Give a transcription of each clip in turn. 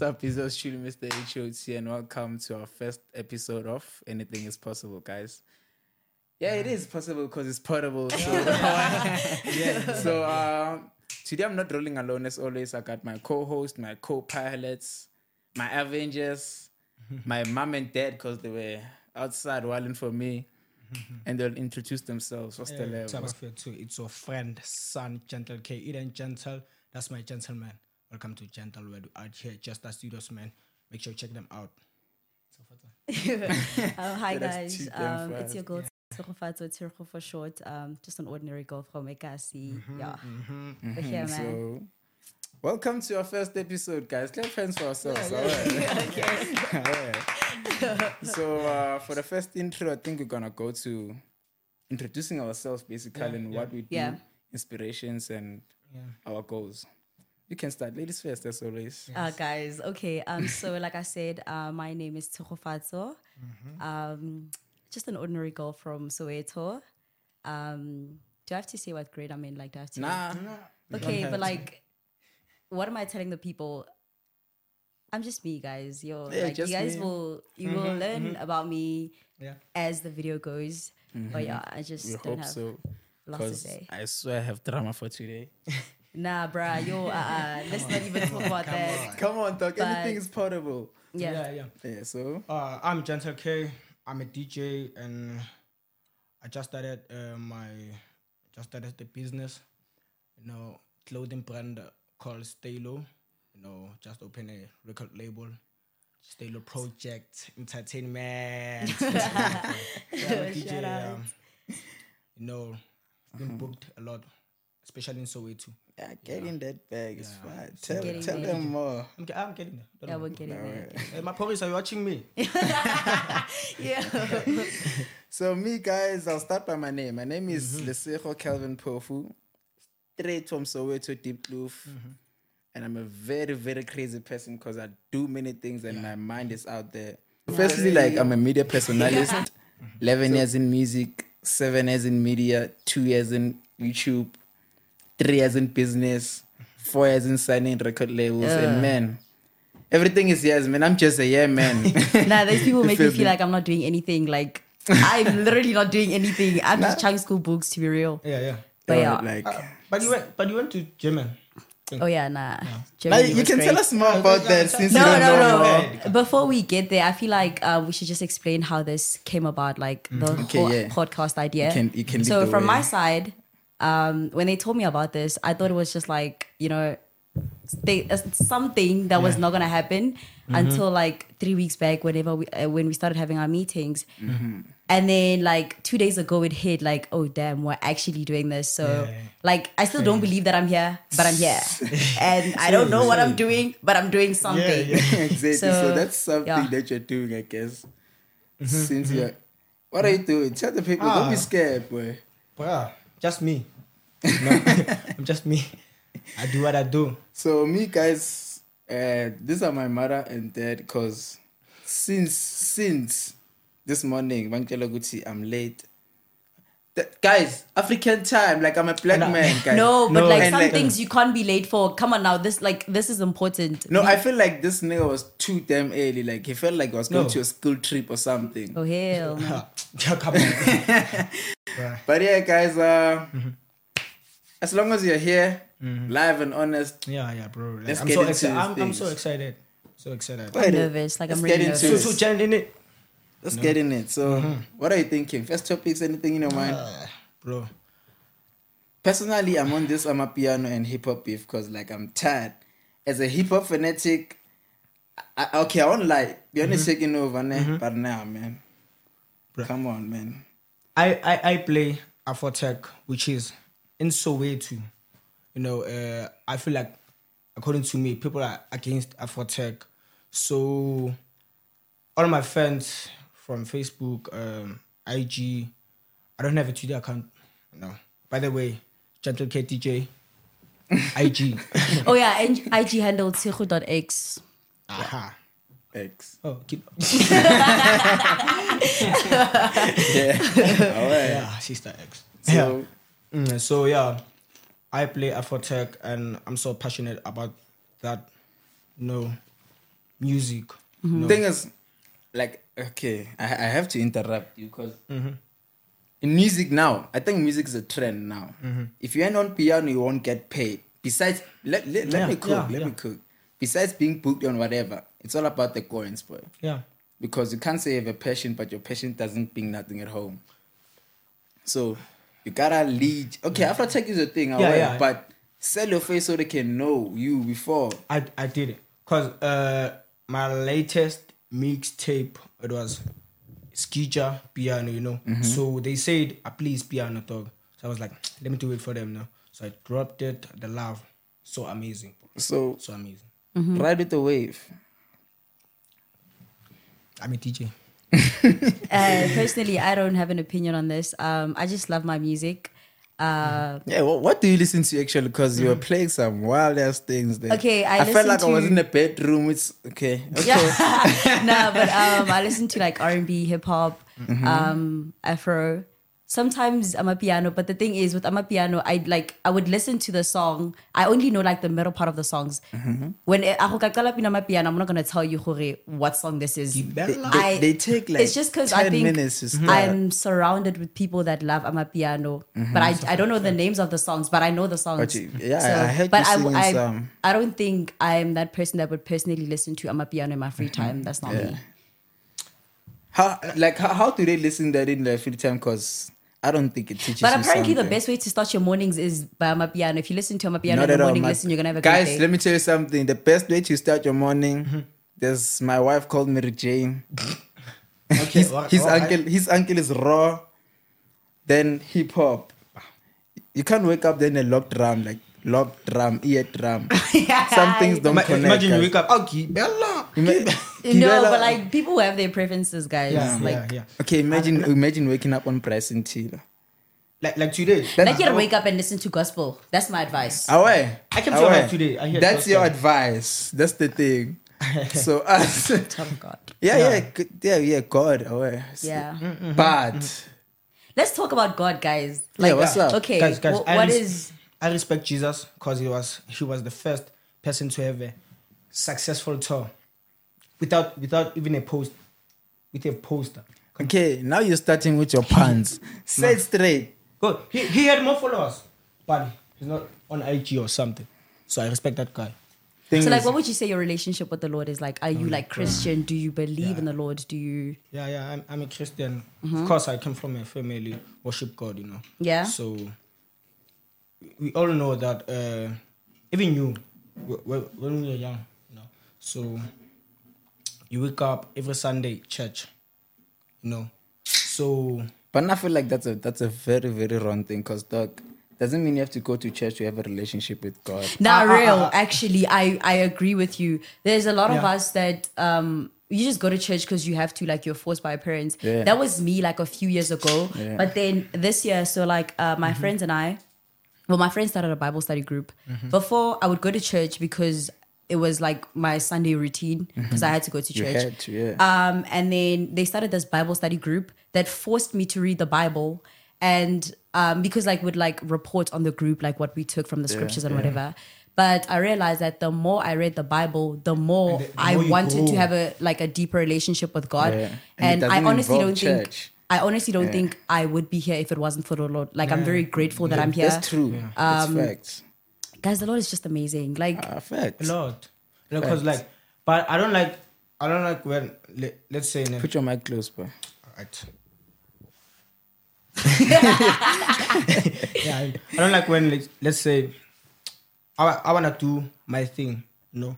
what's up? It's us, truly Mr. HOT and welcome to our first episode of Anything is Possible, guys. Yeah, it is possible because it's portable. So, yeah. So, um, today I'm not rolling alone as always. I got my co host, my co pilots, my Avengers, my mom and dad because they were outside waiting for me. and they'll introduce themselves. What's the level? It's your friend, son, Gentle K. Eden Gentle. That's my gentleman. Welcome to Gentle Word out here, just as studios, man. Make sure you check them out. So far, oh, hi Let us guys, treat them um, it's your first. girl Tshegofatso Tshego for short. Um, just an ordinary girl from Ekasi. Mm-hmm, Yeah, We're here, man. So, welcome to our first episode, guys. Clap hands for ourselves. All right. All right. So, uh, for the first intro, I think we're gonna go to introducing ourselves, basically, and what we do, Yeah. inspirations, and Yeah. our goals. You can start, ladies first, as always. Uh, guys, okay. Um, so like I said, uh, my name is Tshegofatso. Mm-hmm. Um, just an ordinary girl from Soweto. Um, do I have to say what grade I'm in? Like, do I have to? Nah. Okay, but like, what am I telling the people? I'm just me, guys. You're Yeah, like, you guys me. will you will learn about me Yeah. as the video goes. But yeah, I just We don't hope have so. lots to Because say. I swear I have drama for today. Nah, bruh, yo, uh, uh, let's not even talk about that. Come on, talk. But- Anything is portable. Yeah. yeah, yeah. Yeah, so. Uh, I'm Gentle K. I'm a DJ, and I just started uh, my just started the business. You know, clothing brand called Stalo. You know, just open a record label. Stalo Project Entertainment. yeah, DJ. Um, you know, been booked a lot, especially in Soweto. Yeah, getting that bag is Yeah. fine. Tell, Getting tell there. them more. I'm, ge- I'm getting there. Don't Yeah, worry. we're getting there. Hey, my police, are you watching me? Yeah. So me guys, I'll start by my name. My name is mm-hmm. Lesego Calvin Pofu, straight from Soweto Diepkloof. Mm-hmm. And I'm a very, very crazy person because I do many things and my mind is out there. Firstly, like I'm a media personalist, 11 years in music, 7 years in media, 2 years in YouTube, 3 years in business, 4 years in signing record labels. And man, everything is yes, man. I'm just a yeah man. nah, those people make me Feel feel like I'm not doing anything. Like, I'm literally not doing anything. I'm just chugging school books to be real. Yeah, yeah. But You yeah. know, like. But you went, but you went to German. Oh, yeah, nah. Now, Germany you can great. tell us more about that since No, you don't no, know no. more. Before we get there, I feel like uh, we should just explain how this came about, like the Mm-hmm. Okay, whole yeah. podcast idea. You can- you can so from way. my side, um, when they told me about this, I thought it was just like you know, they, uh, something that was not gonna happen Mm-hmm. until like three weeks back, whenever we uh, when we started having our meetings. Mm-hmm. And then like two days ago, it hit like, oh damn, we're actually doing this. So Yeah. like, I still don't believe that I'm here, but I'm here, and I don't know what I'm doing, but I'm doing something. exactly. So, So, that's something yeah. that you're doing, I guess. Since you're, what are you doing? Tell the people. Don't be Ah. scared, boy. Bruh, just me. No, I'm just me. I do what I do. So me, guys, uh, these are my mother and dad. Because since since this morning, Gucci, I'm late. That, guys, African time. Like I'm a black No. man, guys. No, but No. like And some like- things you can't be late for. Come on now, this like this is important. No, I feel like this nigga was too damn early. Like he felt like he was going No. to a school trip or something. Oh hell. Yeah, come on. But yeah, guys, uh, as long as you're here, live and honest, Yeah, yeah, bro. Like, Let's I'm get so into excited. I'm, I'm so excited. So excited. I'm nervous, like, I'm let's really get into nervous. So, it. so Jen, in it, Let's get in it. So, what are you thinking? First topics, anything in your mind? uh, bro. Personally, I'm on this. Amapiano and hip hop beef because, like, I'm tired. As a hip hop fanatic, I, okay, I won't lie. Piano is taking over, ne? but now, man, Bruh. come on, man. I, I, I play Afrotech, which is in so way Soweto. You know, uh, I feel like, according to me, people are against Afrotech. So, all my friends from Facebook, um, IG, I don't have a Twitter account. No. By the way, Gentle KTJ, IG. Oh yeah, and IG handle tshego.x. Aha. X. Oh, keep, Yeah. All right. yeah, Sister X. So, Mm, so yeah, I play Afrotech and I'm so passionate about that. No, music. Thing is, like, okay, I, I have to interrupt you because mm-hmm. in music now, I think music is a trend now. Mm-hmm. If you end on piano, you won't get paid. Besides, let, let, let Yeah, me cook, yeah, let yeah. me cook. Besides being booked on whatever, it's all about the coins, boy. Yeah. Because you can't say you have a passion, but your passion doesn't bring nothing at home. So you gotta lead. Okay, mm-hmm. Afrotech is a thing, Yeah, yeah. but sell your face so they can know you before. I I did it because uh my latest mixtape it was Skija piano, you know. Mm-hmm. So they said, uh, "Please piano dog." So I was like, "Let me do it for them now." So I dropped it. The love, so amazing, So so amazing. ride with the wave. I'm a DJ. Uh, personally, I don't have an opinion on this. Um, I just love my music. Uh, Yeah, what, what do you listen to actually? Because you were playing some wild ass things there. Mm. Okay, I felt listen like I was in a bedroom. It's okay. okay. yeah, no, but um, I listen to like R and B, hip hop, Mm-hmm. um, Afro. Sometimes Amapiano, but the thing is, with Amapiano, I like I would listen to the song. I only know like the middle part of the songs. Mm-hmm. When I go kaqala pina ma piano, I'm not gonna tell you what song this is. They, I- they take like it's just because I 10 think minutes to start. I'm surrounded with people that love Amapiano, but I, I don't know the names of the songs, but I know the songs. But you- yeah, I heard but you I, I, some. I don't think I'm that person that would personally listen to Amapiano in my free Mm-hmm. time. That's not me. How like how, how do they listen that in their free time? Because I don't think it teaches. But you apparently, the best way to start your mornings is by Amapiano. If you listen to Amapiano Not in the at all, morning, my- listen, you're gonna have a Guys, great day. let me tell you something. The best way to start your morning. Mm-hmm. There's my wife called Mary Jane. Okay, his, what- his what- uncle his uncle is raw. Then hip hop. You can't wake up then a locked drum like locked drum, ear drum. Some things don't Ima- connect. imagine you wake up. Oh, Bella. Ima- no, but like people have their preferences, guys. Yeah, like, yeah, yeah. Okay, imagine imagine waking up on Bryson Tiller. Like like today. like you gotta wake up and listen to gospel. That's my advice. Away. I came to your house today. I hear That's your advice. That's the thing. so uh, us. Oh God. Yeah, yeah, g- yeah, yeah. God, away. Yeah. Mm, mm, mm, but Let's talk about God, guys. Yeah, what's up? Okay, Guys, guys, wh- I what res- is I respect Jesus because he was he was the first person to have a successful tour without without even a post with a poster. okay, now you're starting with your puns. Say it straight. Good. He, he had more followers, but he's not on IG or something. So I respect that guy. Thing so? Like, what would you say your relationship with the Lord is like? Are you mm. like Christian? Do you believe in the Lord? Do you? Yeah, yeah. I'm, I'm a Christian. Of mm-hmm. course, I come from a family worship God. You know. Yeah. So we all know that. Uh, even you, wh- wh- when we were young, you know. So you wake up every Sunday church. You know. So But I feel like that's a that's a very very wrong thing because dog doesn't mean you have to go to church to have a relationship with God. Not Ah, ah, real. ah, ah. Actually, I I agree with you. There's a lot of us that um you just go to church because you have to, like you're forced by your parents. Yeah. That was me like a few years ago. Yeah. But then this year, so like uh, my Mm-hmm. friends and I, well, my friends started a Bible study group. Before I would go to church because it was like my Sunday routine because I had to go to You church. had to, yeah. Um, and then they started this Bible study group that forced me to read the Bible. And um, because like would like report on the group like what we took from the scriptures and whatever. But I realized that the more I read the Bible, the more the- the I more wanted to have a like a deeper relationship with God. Yeah. And And, I honestly don't think church. I honestly don't Yeah. think I would be here if it wasn't for the Lord. Like I'm very grateful that I'm here. That's true. That's Um, facts. Guys, the Lord is just amazing. Like a facts. lot. Because Facts. like, but I don't like. I don't like when let, let's say. in a- Put your mic close, bro. All right. yeah, I, I don't like when like, let's say I, I wanna do my thing, you know,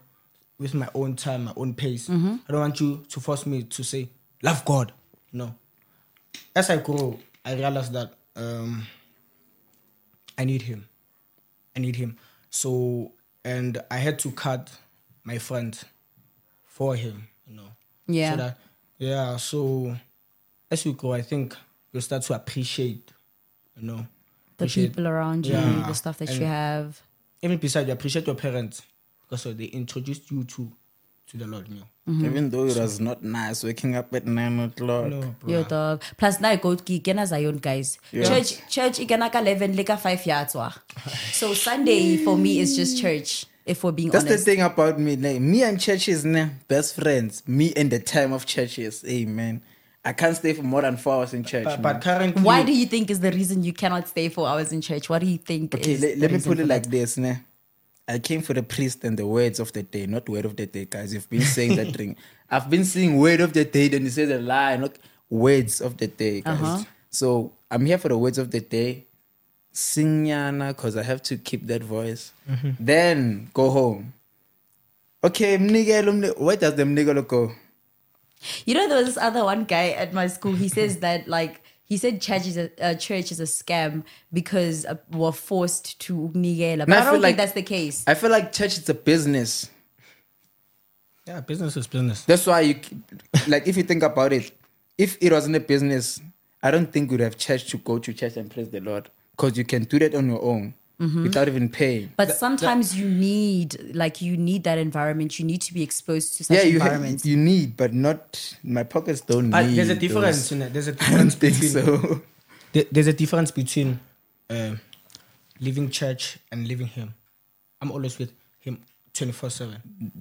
with my own time, my own pace. I don't want you to force me to say love God. No. As I grow, I realize that um, I need Him. I need Him. So and I had to cut my friends for Him. You know. Yeah. So that, yeah. So as you go, I think you'll start to appreciate, you know, the appreciate- people around you, Yeah. the stuff that you have. Even besides, you appreciate your parents because they introduced you to to the Lord. You know. Mm-hmm. Even though it was not nice waking up at nine o'clock. No, bro. Yo dog. Plus now I go ki kena Zion guys. Yeah. Church church ikena ka 11 leka 5 ya tswa. So Sunday for me is just church. If we're being That's honest. the thing about me. Like, me and churches, nah, best friends. Me and the time of churches. Amen. I can't stay for more than four hours in church. But, but currently, Why do you think is the reason you cannot stay four hours in church? What do you think? Okay, is let, the let me put for it that? like this. Nah. I came for the priest and the words of the day, not word of the day, guys. You've been saying that thing. I've been saying word of the day, then you say the lie, not words of the day, guys. Uh-huh. So I'm here for the words of the day. Sing yana, because I have to keep that voice. Mm-hmm. Then go home. Okay, mnigelo, mni- where does the mnigelo go? You know, there was this other one guy at my school. He says that like he said church is a uh, church is a scam because uh, we're forced to nigela. But I I, feel don't like- think that's the case. I feel like church is a business. yeah, business is business. That's why you like if you think about it, if it wasn't a business, I don't think we'd have church to go to church and praise the Lord. Because you can do that on your own without even paying. But sometimes you need like you need that environment. You need to be exposed to such yeah, you ha- environments. you need, but not my pockets don't But need. there's a difference. those. In it. There's a I don't difference think between so. there- there's a difference between uh, leaving church and leaving him. I'm always with him 24 seven.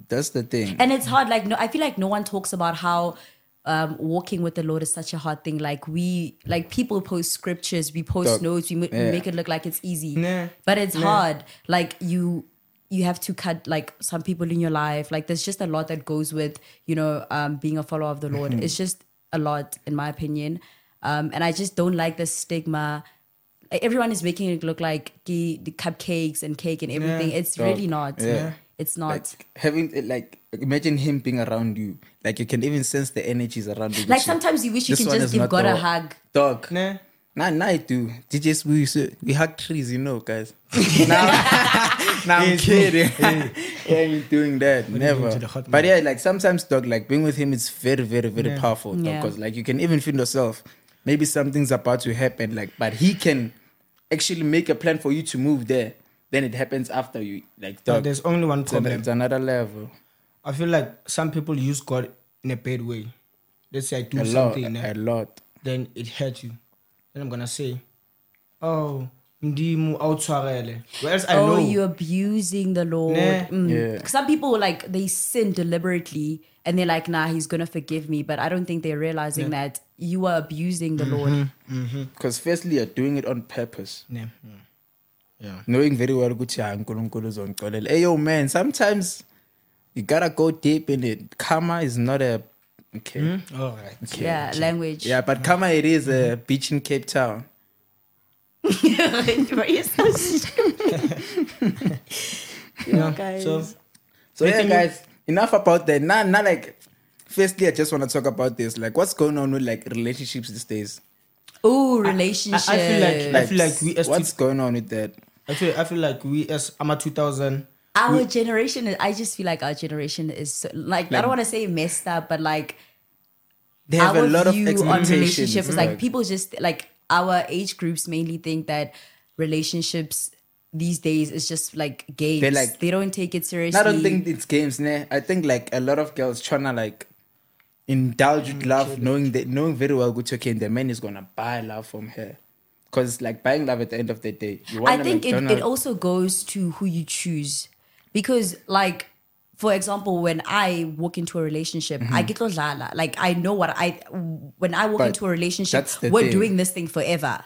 That's the thing. and it's hard. Like no, I feel like no one talks about how um, walking with the Lord is such a hard thing. Like we, like people post scriptures, we post Dog. notes, we, ma- we Yeah. make it look like it's easy, Nah. but it's Nah. hard. Like you, you have to cut like some people in your life. Like there's just a lot that goes with you know um, being a follower of the Lord. Mm-hmm. It's just a lot, in my opinion. Um, and I just don't like the stigma. Like, everyone is making it look like the, the cupcakes and cake and everything. It's Dog. really not. Yeah. It's not. like having like imagine him being around you. Like you can even sense the energies around you. Like sometimes you wish you this can just give God the a hug. Dog. Nah. Nah, nah, I do. DJs, we used to, we hug trees, you know, guys. now, now I'm kidding. yeah, you doing that. you Never. into the hot But yeah, like sometimes, dog, like being with him is very, very, very Yeah. powerful. Yeah. Because like you can even feel yourself. Maybe something's about to happen, like, but he can actually make a plan for you to move there. Then it happens after you. Like, But dog, there's only one it's, an- problem. it's another level. I feel like some people use God in a bad way. Let's say I do A lot. something, A eh, lot. then it hurts you. Then I'm gonna say, "Oh, ndimu outwarele." Whereas I oh, know you're abusing the Lord. Nah. Mm. Yeah. Some people like they sin deliberately and they're like, nah, he's gonna forgive me. But I don't think they're realizing that you are abusing the Lord. Because firstly, you're doing it on purpose. Yeah. Yeah. knowing very well ukuthi hayi unkulunkulu uzongixolela hey yo man sometimes you gotta go deep in it karma is not a okay, All right. okay. Yeah, language. yeah but karma it is a mm-hmm. beach in cape town You're so stupid. Yeah. guys. So so yeah guys enough about that now now like firstly i just want to talk about this like what's going on with like relationships these days Ooh, I, relationship. I feel like I feel like we as what's two, going on with that I feel I feel like we as I'm a 2000. our generation is, I just feel like our generation is so, like, I don't want to say messed up, but like they have our a lot of view on expectations relationships is like dog. people just like our age groups mainly think that relationships these days is just like games. They're like- they don't take it seriously. I don't think it's games, nah. I think like a lot of girls trying to like indulge Mm, with love, knowing that knowing very well good okay, the man is gonna buy love from her. Cause like buying love at the end of the day. You I want a think it, it also goes to who you choose. Because like for example, when I walk into a relationship, I get lala. Like I know what I when I walk Mm-hmm. But into a relationship, we're thing. doing this thing forever.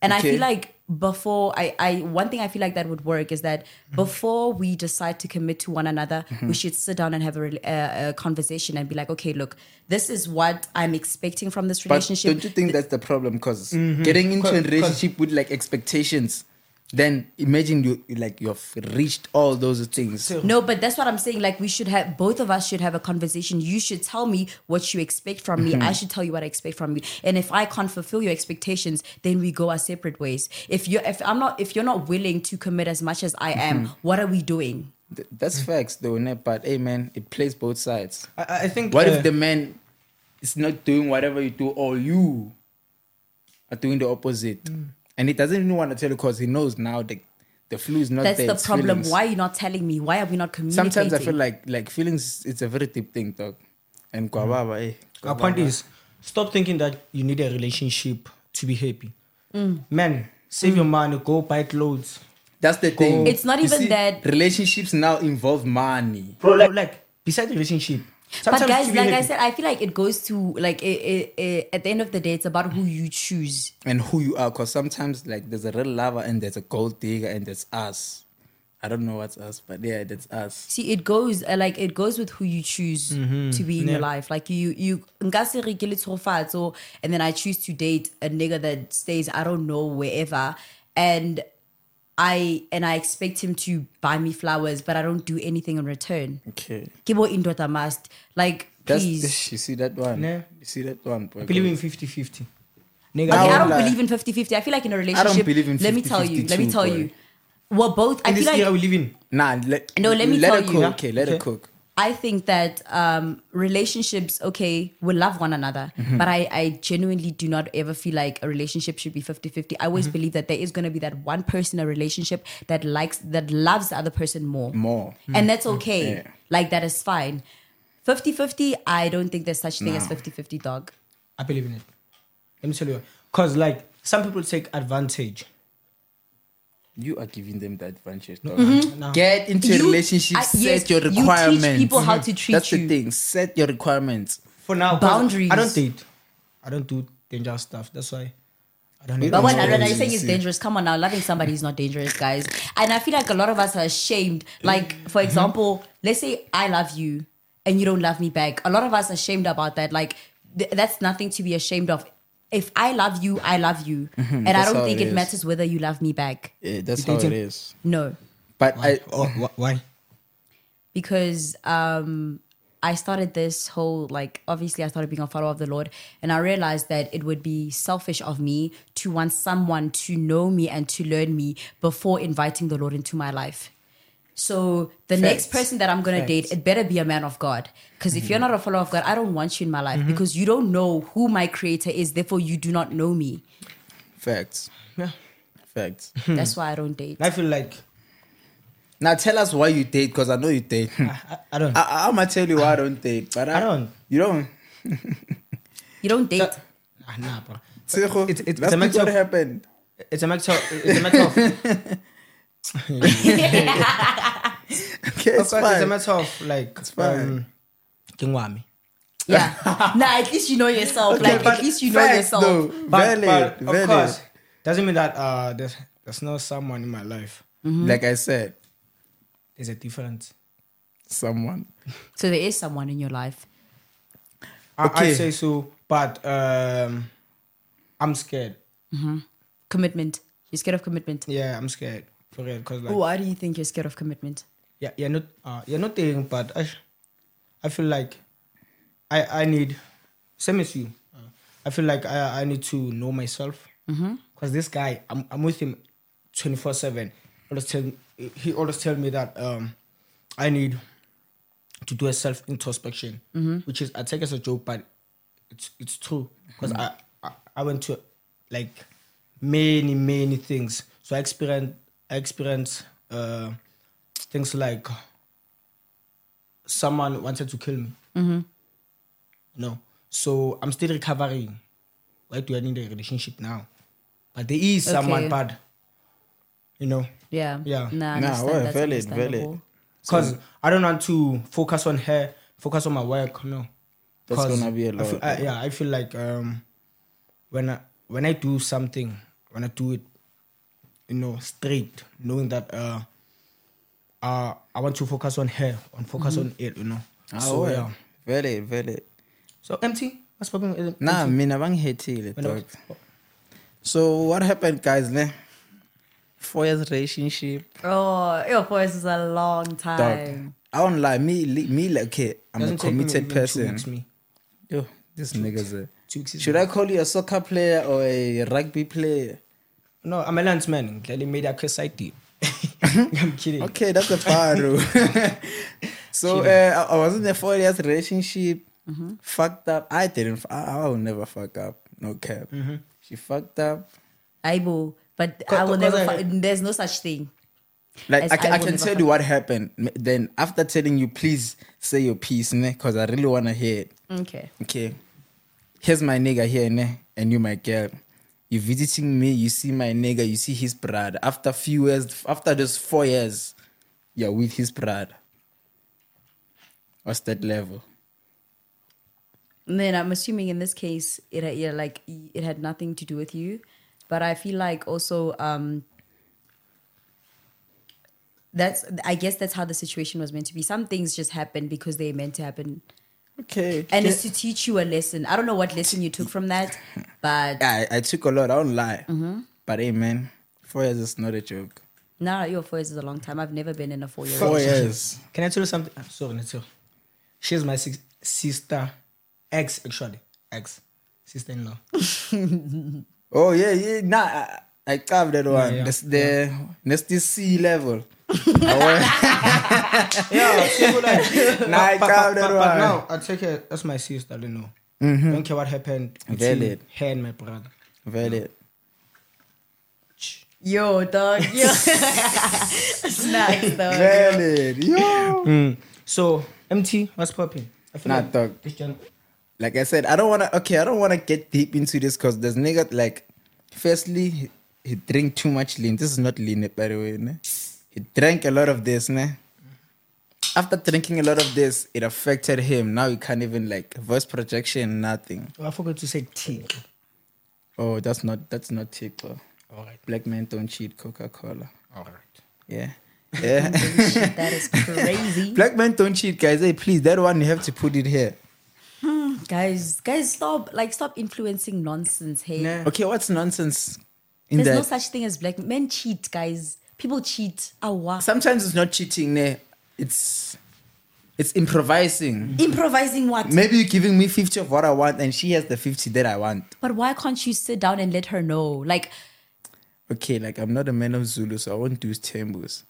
And I feel like before I, I one thing I feel like that would work is that Mm-hmm. before we decide to commit to one another, we should sit down and have a, a, a conversation and be like, okay, look, this is what I'm expecting from this But relationship. don't you think that's the problem? Because Mm-hmm. getting into a 'Cause- 'cause- relationship with like expectations, then imagine you like you've reached all those things. No, but that's what I'm saying. Like we should have both of us should have a conversation. You should tell me what you expect from me. Mm-hmm. I should tell you what I expect from you. And if I can't fulfill your expectations, then we go our separate ways. If you're if I'm not if you're not willing to commit as much as I am, Mm-hmm. what are we doing? Th- That's facts though, ne? but hey man, it plays both sides. I, I- I think. What uh, if the man is not doing whatever you do, or you are doing the opposite? Mm. And he doesn't even want to tell you because he knows now the the flu is not That's there. the it's problem. feelings. Why are you not telling me? Why are we not communicating? Sometimes I feel like like feelings. It's a very deep thing, dog. And guavava, mm. eh? Our point is, stop thinking that you need a relationship to be happy. Mm. Man, save mm. your money, go buy clothes. That's the thing. It's not You even see, that- relationships now involve money. Bro, like, like besides relationship. But guys, to be like I said, I feel like it goes to like it, it, it, at the end of the day, it's about who you choose. and who you are. Because sometimes, like, there's a real lover and there's a gold digger and there's us. I don't know what's us, but yeah, that's us. See, it goes uh, like it goes with who you choose Mm-hmm. to be in your life. Like you, you, nka se re ke and then I choose to date a nigga that stays I don't know wherever, and I and I expect him to buy me flowers, but I don't do anything in return. Okay. Kibo indota must like That's, please. you see that one? Yeah. You see that one? boy? I believe in 50 50. Nigga, Okay, I won't don't lie. believe in 50-50. I feel like in a relationship. I don't believe in let me tell you. Let me tell too, you. We're both. I in feel this like era we live in. Nah, let, No, let me let tell it you. cook. Yeah? Okay, let it Okay. cook. I think that um, relationships, okay, we love one another, Mm-hmm. but I, I genuinely do not ever feel like a relationship should be 50 50. I Mm-hmm. always believe that there is going to be that one person in a relationship that likes, that loves the other person more. More. And that's okay. Mm-hmm. Yeah. Like, that is fine. 50 50, I don't think there's such thing as 50 50 dog. I believe in it. Let me tell you. Because, like, some people take advantage. You are giving them the advantage. dog. No. Get into a Mm-hmm. Relationship, I- set yes, your you teach requirements. people how to treat That's you. the thing. Set your requirements. For now, Boundaries. I don't date. I don't do dangerous stuff. That's why I don't. You But don't when know I what are you you saying it's dangerous, come on now, loving somebody is not dangerous, guys. And I feel like a lot of us are ashamed. Like, Mm-hmm. for example, let's say I love you and you don't love me back. A lot of us are ashamed about that. Like, th- that's nothing to be ashamed of. If I love you, I love you. And I Mm-hmm. That's don't think it it is. matters whether you love me back. Yeah, that's You how it dating? is. No. But I, Oh, wh- why? because um I started this whole like obviously I started being a follower of the Lord and I realized that it would be selfish of me to want someone to know me and to learn me before inviting the Lord into my life. So the next person that I'm gonna date, it better be a man of God. Because if Mm-hmm. you're not a follower of God, I don't want you in my life because you don't know who my creator is, therefore you do not know me. facts. Yeah. Facts. That's why I don't date. I feel like now tell us why you date, because I know you date. I, I, I don't. I, I'm gonna tell you why I don't date, but I, I don't. You don't. You don't date. Ah, nah, bro. Tsego, It's- it's let's a matter what of- happened. It's a matter. It's a matter of. Okay, Of it's course, it's a matter of like. It's fine. Um, Yeah. nah, at least you know yourself. like at least you know yourself. though. But, Valid, but of valid. course, doesn't mean that uh, there's there's no someone in my life. Like I said, There's a difference. someone. So there is someone in your life. I, Okay. I say so, but um, I'm scared. Commitment. You're scared of commitment. Yeah, I'm scared for real. Cause like, Why do you think you're scared of commitment? yeah, you're not, uh, you're not dating, but I, I feel like I, I need, same as you. Uh, I feel like I, I need to know myself. Because this guy, I'm, I'm with him 24 seven. Always tell, he always tell me that um, I need to do a self introspection, which is I take as a joke, but it's it's true because I, I I went to like many many things. So I experienced I experienced uh, things like someone wanted to kill me. Mm-hmm. No, so I'm still recovering. Why do I need a relationship now? But there is someone Okay. bad. You know, Yeah. Yeah. Nah, I Nah, understand. well, That's valid, understandable. valid. because I don't want to focus on her, focus on my work. No, That's 'Cause gonna be a I feel- lot, I- bro. yeah, I feel like um, when I when I do something, when I do it, you know, straight, knowing that uh, uh, I want to focus on her, on focus on it, you know. Ah, so well. yeah. very, very. So empty. What's popping? Nah, mina bangihethile Wena dog. So what happened, guys? Ne? Four years relationship, Oh, your voice is a long dog. time. I don't lie. Me, me, like, okay. I'm Doesn't a take me committed two person. weeks, me. Yo, this nigga's a. Two weeks is Should I call you a soccer player or a rugby player? No, I'm a landsman. Clearly made a site. I'm kidding. Okay, that's a paro. so uh, I I was in a four years relationship. Mm-hmm. Fucked up. I didn't. I will never fuck up. No cap. Mm-hmm. She fucked up. I will, But I will never. I- fu- there's no such thing. Like I can, I I can tell you what happened. Then after telling you, please say your piece, ne? Cause I really wanna hear it. Okay. Okay. Here's my nigga here, ne? And you my girl. You visiting me, you see my nigga, you see his brother. After few years, after those four years, you're with his brother. What's that level? And then I'm assuming in this case, it yeah, like it had nothing to do with you, but I feel like also um, that's I guess that's how the situation was meant to be. Some things just happen because they're meant to happen, Okay. and it's to teach you a lesson. I don't know what lesson you took from that, but I, I took a lot, I don't lie. Mm-hmm. But hey, man, four years is not a joke. now your four years is a long time. I've never been in a four year. Four years. Can I tell you something? Ah, Sorry, Neto. She's my sis- sister, ex actually, ex sister-in-law. Oh, yeah, yeah. Nah, I, I carved that one. yeah, That's the, that's the C level. Yeah, simple like. Nah, I but, but, but, but now I take her as my sister. you don't know. Don't care what happened Valid. her and my brother. Valid. Yo, dog. Yo. Snacks, dog. Valid. Yo. Mm. So MT, what's popping? I Nah, like dog. like I said, I don't wanna okay, I don't wanna get deep into this because there's nigga like firstly he, he drink too much lean. This is not lean by the way, ne? He drank a lot of this, ne? After drinking a lot of this, it affected him. Now he can't even like voice projection, nothing. Oh, I forgot to say T. Oh, that's not that's not typical. All right. Black men don't cheat Coca-Cola. All right. Yeah. Yeah. that is crazy. Black men don't cheat, guys. Hey, please, that one you have to put it here. Hmm, guys, guys, stop like stop influencing nonsense. Hey, Nah. Okay, what's nonsense in there's that? no such thing as black men cheat, guys. People cheat. Awa. Sometimes it's not cheating, ne? It's it's improvising. Improvising what? Maybe you're giving me 50 of what I want and she has the 50 that I want. But why can't you sit down and let her know? Like, Okay, like I'm not a man of Zulu, so I won't do tembos.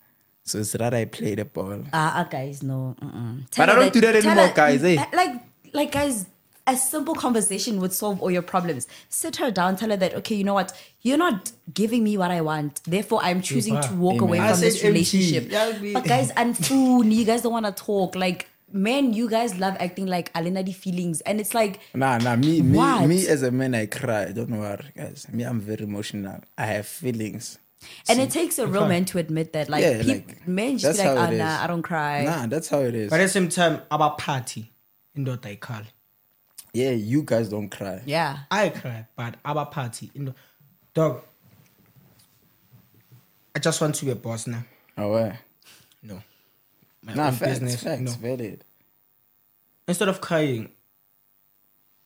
So it's rather I play the ball. ah, uh, guys, no. Mm-mm. But I don't do that anymore, her- guys, eh? Like, like, guys, a simple conversation would solve all your problems. Sit her down, tell her that, okay, you know what? You're not giving me what I want. Therefore, I'm choosing to walk away from this relationship. That'll But guys, and food, you guys don't want to talk. Like, men, you guys love acting like alenadi feelings. And it's like, Nah, nah, me, me, What? me as a man, I cry. Don't worry, guys. Me, I'm very emotional. I have feelings. and it takes a real man to admit that. Like, Yeah, peop- like, men just be like, how ah, it nah. I don't cry. Nah, that's how it is. But at the same time, our party in the call. Yeah, you guys don't cry. Yeah. I cry, but our party in the dog. I just want to be a boss now. Oh, where? No. My Nah, own facts, business, facts, no. valid. Instead of crying,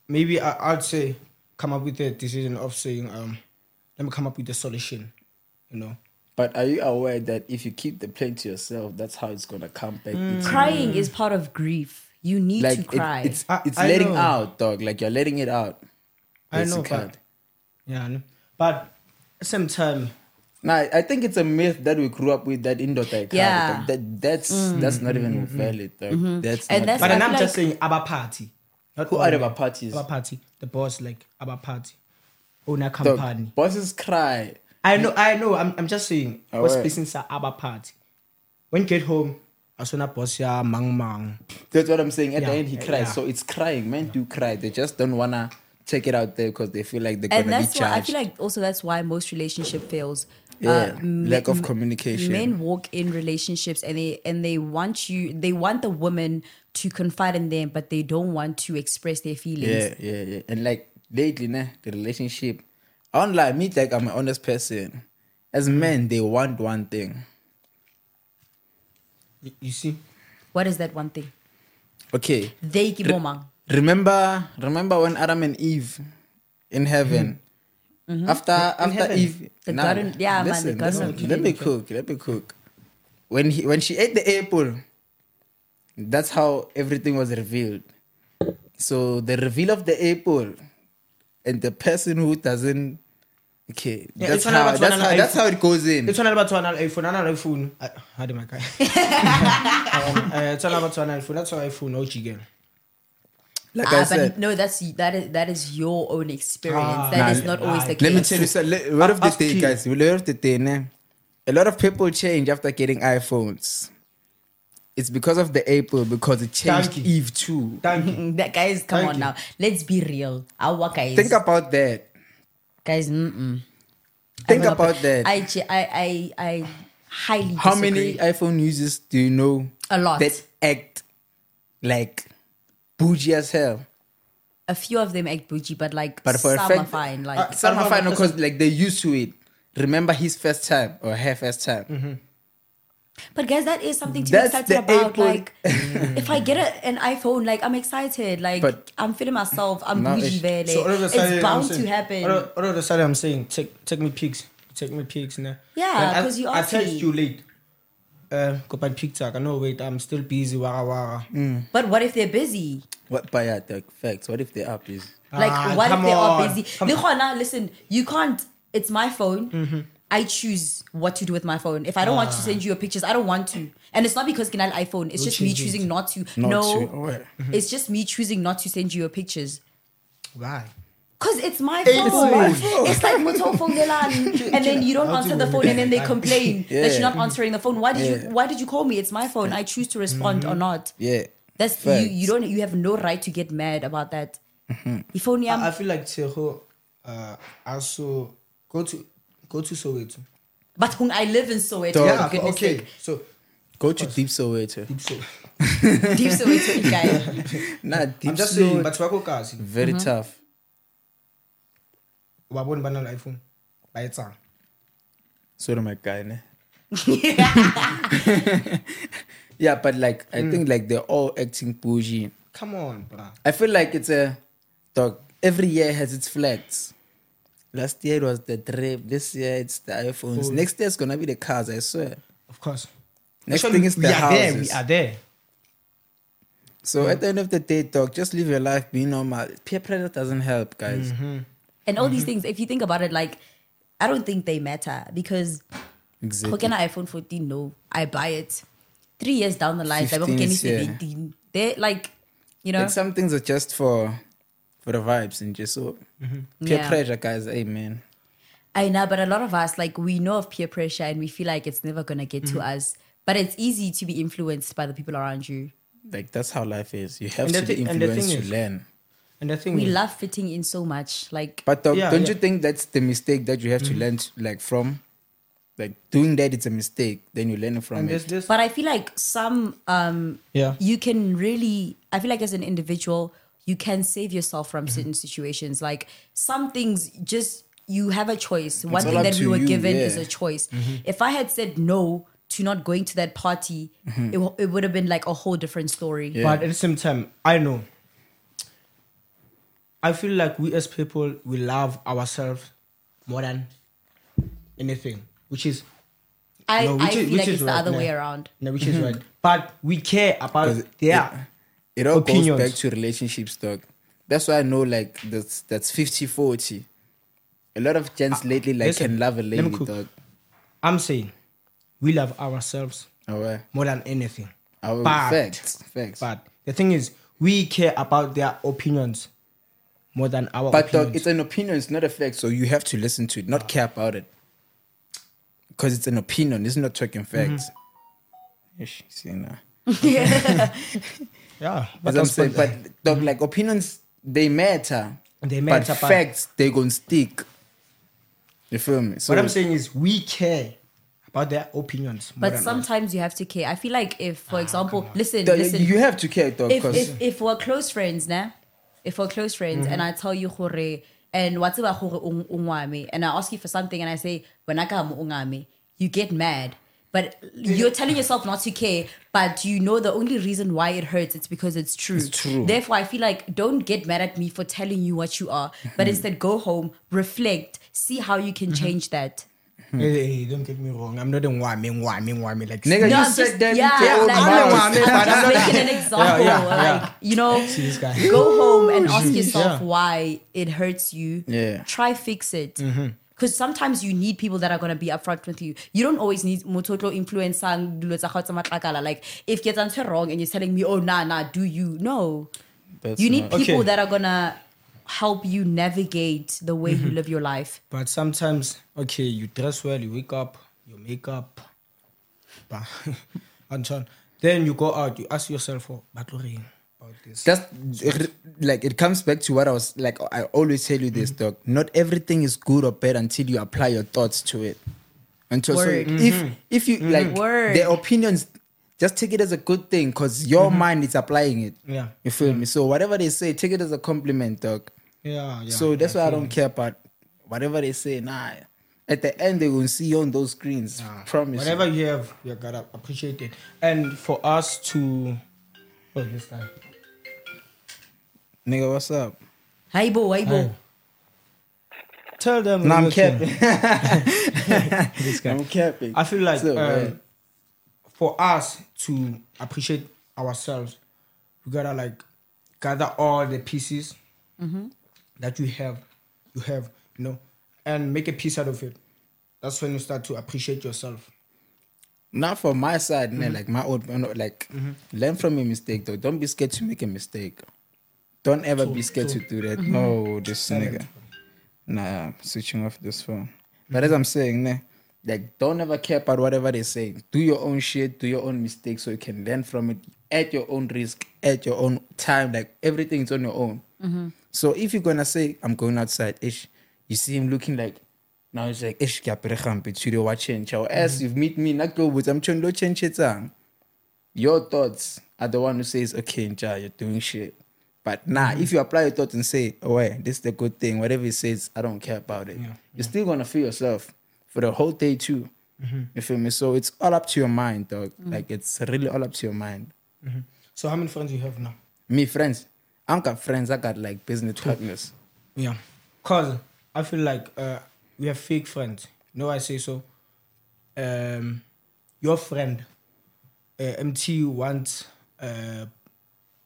maybe I, I'd say come up with the decision of saying, um, let me come up with a solution. You know. But are you aware that if you keep the pain to yourself, that's how it's gonna come back? It's Crying is part of grief. You need like to it- cry. it's I- it's I letting know. out, dog. Like you're letting it out. I know, but yeah, I know. but at the same time, Nah, I think it's a myth that we grew up with that indoor like Yeah. that that's mm. that's not even mm-hmm. valid. Dog. Mm-hmm. That's And not that's- but I then feel I'm just saying our party. Not Who are men. our parties? Our party, the boss, like our party, owner dog, company. bosses cry. I know, I know. I'm, I'm just saying. Oh, what's right. facing sa our party? When you get home, I saw boss ya mang mang. That's what I'm saying. At the end, he cries. yeah. So it's crying. Men do cry. They just don't wanna take it out there because they feel like they're and gonna be that's why I feel like also that's why most relationship fails. yeah, uh, m- lack of communication. Men walk in relationships and they and they want you they want the woman to confide in them, but they don't want to express their feelings. Yeah, yeah, yeah. And like lately, nah, the relationship. I don't lie, me like I'm an honest person. As men, they want one thing. You, you see? What is that one thing? Okay. They keep on. Remember, remember when Adam and Eve in heaven. After after heaven? Eve, Mm-hmm. The garden- yeah, man, the listen, garden listen, let me cook. Let me cook. When he when she ate the apple, that's how everything was revealed. So the reveal of the apple, and the person who doesn't, okay, Yeah, that's how that's how and that's how it goes in. It's one about one iPhone, another iPhone. How do my guy? it's all about one iPhone. That's why iPhone no chicken. Like Ah, I said, no, that's that is that is your own experience. Ah, that is nah, not always the case. Let me tell you, so, le- word of the Ask day, you. guys. Word of the day, ne? A lot of people change after getting iPhones. It's because of the Apple because it changed Thank you. Eve too. Thank you. That guys, come Thank on you. now. Let's be real. Our guys. Think about that. Guys. Mm-mm. Think I'm not- about that. I, I, I, I highly How disagree. many iPhone users do you know A lot. that act like bougie as hell? A few of them act bougie, but like But for a some are fine. Like Uh, Some are fine because like they're used to it. Remember his first time or her first time. Mm-hmm. But guys, that is something to That's be excited about. Apple- Like, if I get a, an iPhone, like I'm excited. Like But- I'm feeling myself. I'm Now bougie, it's- vele. So all of a sudden, It's bound I'm saying, to happen. All of, all of a sudden, I'm saying, take take me pics, take me pics, nah. Yeah, I- 'cause you I text you late. Uh, go by picture. I know. Wait, I'm still busy. Wara wara. but what if they're busy? What by yeah, the facts? What if they are busy? Like, Ah, what if come they are busy? Come Li khona, listen, you can't. It's my phone. Mm-hmm. I choose what to do with my phone. If I don't want to ah. send you your pictures, I don't want to. And it's not because Kinal iPhone. It's You'll just me change it. choosing not to. Not no, to. Oh, Alright. it's just me choosing not to send you your pictures. Why? Cause it's my It's phone. my phone. It's like moto phone and then you don't How answer to the phone, and then they remember? complain that you're not answering the phone. Why did Yeah. you? Why did you call me? It's my phone. I choose to mm-hmm. respond or not. Yeah. That's Facts. you. You don't. You have no right to get mad about that. If only I'm. I, I feel like Tejo, uh, also go to go to Soweto. but when I live in Soweto. Dog. Yeah, goodness okay. sake. So Go to deep Soweto. deep so. Deep Soweto guy. Nah, deep I'm just Soweto, saying, but wako kasi. very Mm-hmm. tough. Wabona bana iPhone. Ba etsang. Sort of my guy, ne? yeah, but like I think like they're all acting bougie. Come on, bruh. I feel like it's a dog. Every year has its flags. Last year it was the drip. This year it's the iPhones. Oh. Next year it's gonna be the cars. I swear. Of course. Next Actually, thing is the we the are there. We are there. So at the end of the day, dog, just live your life, be normal. Peer pressure doesn't help, guys. Mm-hmm. and all Mm-hmm. these things, if you think about it, like I don't think they matter because Exactly. how can I iPhone 14? No, I buy it. Three years down the line, like, 15 can is, yeah. 17? They like, you know, Like some things are just for for the vibes and just so Mm-hmm. peer Yeah. pressure, guys. Amen. I know, but a lot of us, like, we know of peer pressure and we feel like it's never gonna get Mm-hmm. to us. But it's easy to be influenced by the people around you. Like that's how life is. You have And to the be thi- and the thing influenced to is- learn. And the thing We is, love fitting in so much. Like, But dog, Yeah, don't yeah. you think that's the mistake that you have Mm-hmm. to learn to, like from? Like doing that, it's a mistake. Then you learn from and it. there's this. but I feel like some, um, Yeah. you can really, I feel like as an individual, you can save yourself from Mm-hmm. certain situations. Like, some things just, you have a choice. One thing that we were you, given is a choice. Mm-hmm. If I had said no to not going to that party, Mm-hmm. it, w- it would have been like a whole different story. Yeah. But at the same time, I know. I feel like we as people we love ourselves more than anything, which is I, No, I which is- feel which like is it's the other yeah. way around. no, which is right. But we care about their It all Opinions. goes back to relationships, dog. That's why I know like that's that's 50-40. A lot of gents lately like listen, can love a lady, cook. dog. I'm saying we love ourselves Alright. more than anything. Our But- facts. Facts. But the thing is, we care about their opinions more than our But opinions. dog, it's an opinion, it's not a fact. So you have to listen to it, not care about it. Because it's an opinion, it's not talking Mm-hmm. facts. Ish, see now. yeah, But but I'm saying, but dog, like opinions, they matter. They matter, But but- facts, they gonna stick. You feel me? So what I'm saying is, we care about their opinions. More But than sometimes you have to care. I feel like if, for Ah, example, listen, dog, listen. you have to care, Though, if, if if we're close friends, nah, if we're close friends, and I tell you gore, and whatever gore ung- ungwami, and I ask you for something, and I say "Wanaka mo ungami," you get mad. But you're telling yourself not to care, but you know the only reason why it hurts it's because it's true. It's true. Therefore, I feel like don't get mad at me for telling you what you are, but mm-hmm. instead go home, reflect, see how you can mm-hmm. change that. Mm-hmm. Hey, hey, don't get me wrong. I'm not a whammy, whammy, whammy. Like, Nigga, No, you I'm said just- that yeah, with like, I'm mouth. the one, man, I'm I'm just not- making an example. yeah, yeah. Like, you know, See this guy. go home and ask yourself Yeah. why it hurts you. Yeah. Try fix it. Mm-hmm. Because sometimes you need people that are gonna be upfront with you. You don't always need mototlo influencing dilo tsa gago tsa matlakala. Like if get something wrong and you're telling me, oh nah nah, do you? No. That's you need not- people Okay. that are gonna help you navigate the way Mm-hmm. you live your life. But sometimes, okay, you dress well, you wake up, you make up, but and. Then you go out, you ask yourself, oh, but Lorraine, about this. Just like it comes back to what I was like. I always tell you this, mm-hmm. dog. Not everything is good or bad until you apply your thoughts to it. Until so Word. if mm-hmm. if you mm-hmm. like Word. their opinions, just take it as a good thing because your mind is applying it. Yeah. You feel me? So whatever they say, take it as a compliment, dog. Yeah, yeah. so that's why I don't you. care about whatever they say. Nah. At the end, they will see you on those screens. Yeah. Promise. Whatever you have, you gotta appreciate it. And for us to, oh, this guy. Nigga, what's up? Hi, boy, hi, boy. Tell them. No, I'm your capping. This guy. I'm capping. I feel like So, yeah. Uh, for us to appreciate ourselves, we gotta like gather all the pieces mm-hmm. that you have, you have, you know, and make a piece out of it. That's when you start to appreciate yourself. Not from my side, Mm-hmm. man. Like my old, like mm-hmm. learn from your mistake, though. Don't be scared to make a mistake. Don't ever be scared to do that. Mm-hmm. No, this nigga. Nah, I'm switching off this phone. But as I'm saying, nah, like don't ever care about whatever they say. Do your own shit. Do your own mistakes so you can learn from it at your own risk, at your own time. Like everything's on your own. So if you're gonna say, "I'm going outside," ish, you see him looking like. Now it's like, ish, kya pere gampe, chude wa change. Or as you meet me, not go with, I'm trying to change it. Your thoughts are the one who says, okay, Nja, you're doing shit. But nah, if you apply your thought and say, oh, wait, this is the good thing, whatever it says, I don't care about it. You're still gonna feel yourself for the whole day too. You feel me? So it's all up to your mind, dog. Like it's really all up to your mind. So how many friends you have now? Me, friends, I don't got friends, I got like business partners. Yeah. Cause I feel like uh, we have fake friends. You know I say so? Um, your friend, uh, Emtee wants uh,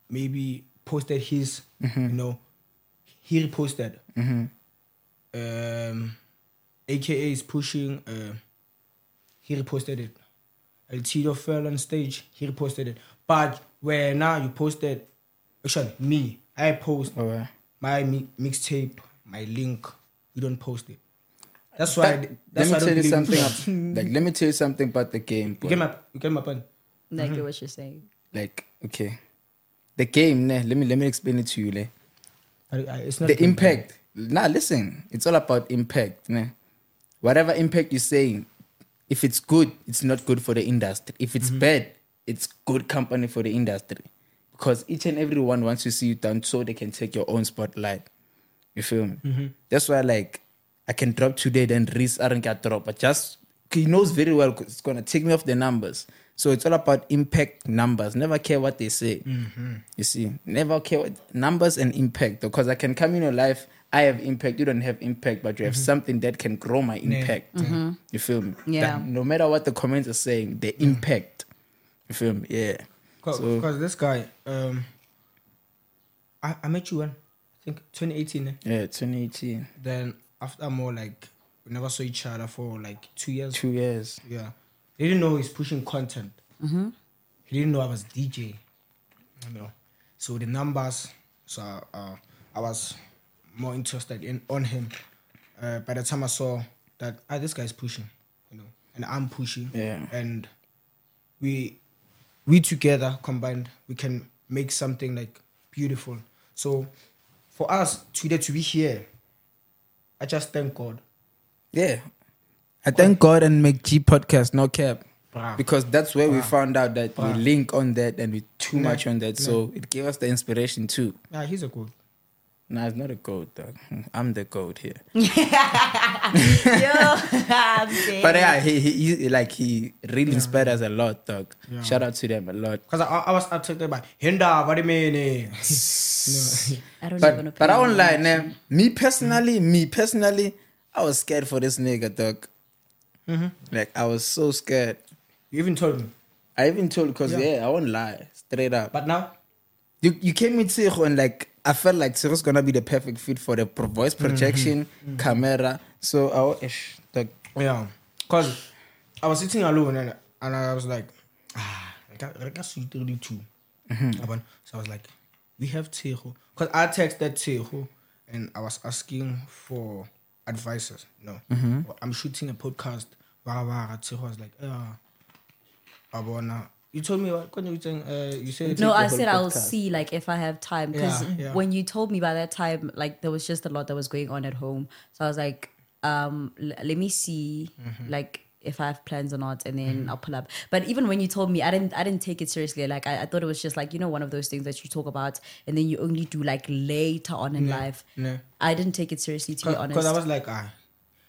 maybe posted his, you know, he reposted. Um, AKA is pushing, uh, he reposted it. El Tito fell on stage, he reposted it. But where now you posted, actually, me, I post Oh, yeah. my mi- mixtape, my link, you don't post it. That's why. But that's why let I me don't tell you something. like, let me tell you something about the game. You boy. get my, you get my point. I get what you're saying. Like, okay, the game. Nah, let me let me explain it to you. I, it's not the impact. Nah, listen. It's all about impact. Nah. Whatever impact you're saying, if it's good, it's not good for the industry. If Mm-hmm. it's bad, it's good company for the industry. Because each and everyone wants to see you down so they can take your own spotlight. You feel me? Mm-hmm. That's why, like, I can drop today, then Reese aren't gonna drop. But just he knows very well 'cause it's gonna take me off the numbers. So it's all about impact numbers. Never care what they say. Mm-hmm. You see, never care what numbers and impact. Because I can come in your life, I have impact, you don't have impact, but you have something that can grow my impact. You feel me? Mm-hmm. Yeah. That no matter what the comments are saying, the impact. You feel me? Yeah. Because So- this guy, um, I, I met you when I think 2018. eh? Yeah, 2018. Then after more like we never saw each other for like two years. Two years. Yeah, he didn't know he's pushing content. Mm-hmm. He didn't know I was DJ. You know, so the numbers. So uh, I was more interested in on him. Uh, by the time I saw that ah, this guy's pushing, you know, and I'm pushing, Yeah. and we we together combined we can make something like beautiful. So for us today to be here, I just thank God. Yeah. I thank God and MacG podcast, no cap. Bruh. Because that's where we found out that we link on that and we too Nah, much on that. So it gave us the inspiration too. Yeah, he's a good. Nah, it's not a goat, dog. I'm the goat here. Yo, But yeah, he, he, he like he really inspired us a lot, dog. Shout out to them a lot. Because I, I was attracted by Hinda, what do you mean? eh? I don't But even but I opinion won't on lie, that. nah. Me personally, me personally, I was scared for this nigga, dog. Mm-hmm. Like I was so scared. You even told me. I even told because Yeah. yeah. I won't lie, straight up. But now, you you came with Tshego and like I felt like Tshego's gonna be the perfect fit for the voice mm-hmm. projection, mm-hmm. camera. So I was ish, like yeah. Because I was sitting alone and, and I was like, ah, I got, I got sweet 32. Abon. So I was like, we have Tshego. Because I texted Tshego and I was asking for advices. No. I'm shooting a podcast. Wah, wah. Tshego was like. Abona. You told me what? You saying, uh, you said No, I said I'll see like if I have time because Yeah, yeah. when you told me by that time, like there was just a lot that was going on at home. So I was like, um, l- let me see Mm-hmm. like if I have plans or not, and then I'll pull up. But even when you told me, I didn't, I didn't take it seriously. Like I, I thought it was just like you know one of those things that you talk about and then you only do like later on in life. no. I didn't take it seriously to be honest. Because I was like, ah,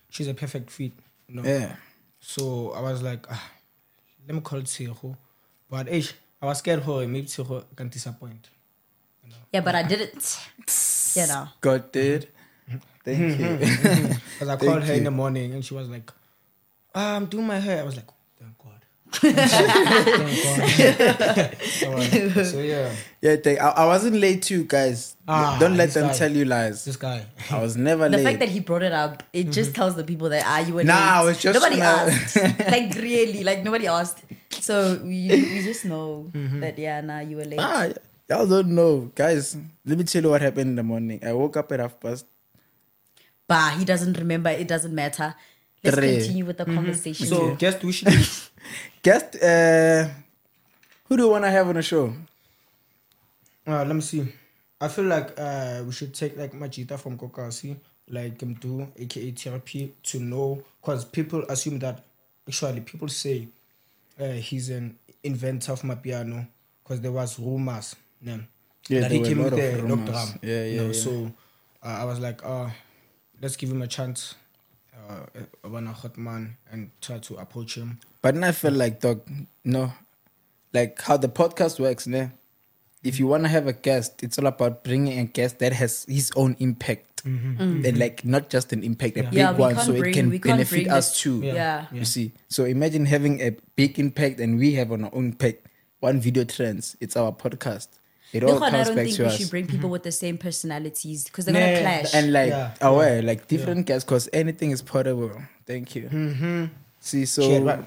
she's a perfect fit. You know? Yeah. So I was like, ah, let me call Tshego. But ish, I was scared her maybe Tshego can disappoint. yeah, but I didn't. You know. God did. Thank you. Because I called her in the morning and she was like, I'm doing my hair. I was like, thank God. thank God. so, so yeah, yeah, thank, I, I wasn't late too, guys. Ah, Don't let them guy. tell you lies. this guy. I was never late. The late. fact that he brought it up, it just tells the people that ah, you were Nah, late. I was just nobody gonna- asked. like really, like nobody asked. So we, we just know that yeah, nah, you were late. ah, y'all don't know. Guys, let me tell you what happened in the morning. I woke up at half past. Bah, he doesn't remember. It doesn't matter. Let's Three. continue with the conversation. So guess we should. Guest, uh, who do you want to have on the show? Uh, let me see. I feel like uh, we should take like Majita from Kokasi, like him do, aka therapy, to know because people assume that actually people say uh, he's an inventor of Mapiano because there was rumors. Yeah, Yeah, that he came with lot the log drum. Yeah, you yeah, know, yeah. So uh, I was like, uh, let's give him a chance. Uh, I want a hot man and try to approach him. But then I felt like, dog, no. Like how the podcast works, ne? If you want to have a guest, it's all about bringing a guest that has his own impact. Mm-hmm. Mm-hmm. Mm-hmm. And like not just an impact, a big Yeah, one, so it bring- can can't benefit us this- too. Yeah. Yeah. You see? So imagine having a big impact and we have on our own impact. One video trends, it's our podcast. It all Look, I comes don't back think to we us. should bring people with the same personalities because they're Nah, gonna clash. and like Yeah, aware, like different guests, because anything is portable. Thank you. Mm-hmm. See, so Shit, right.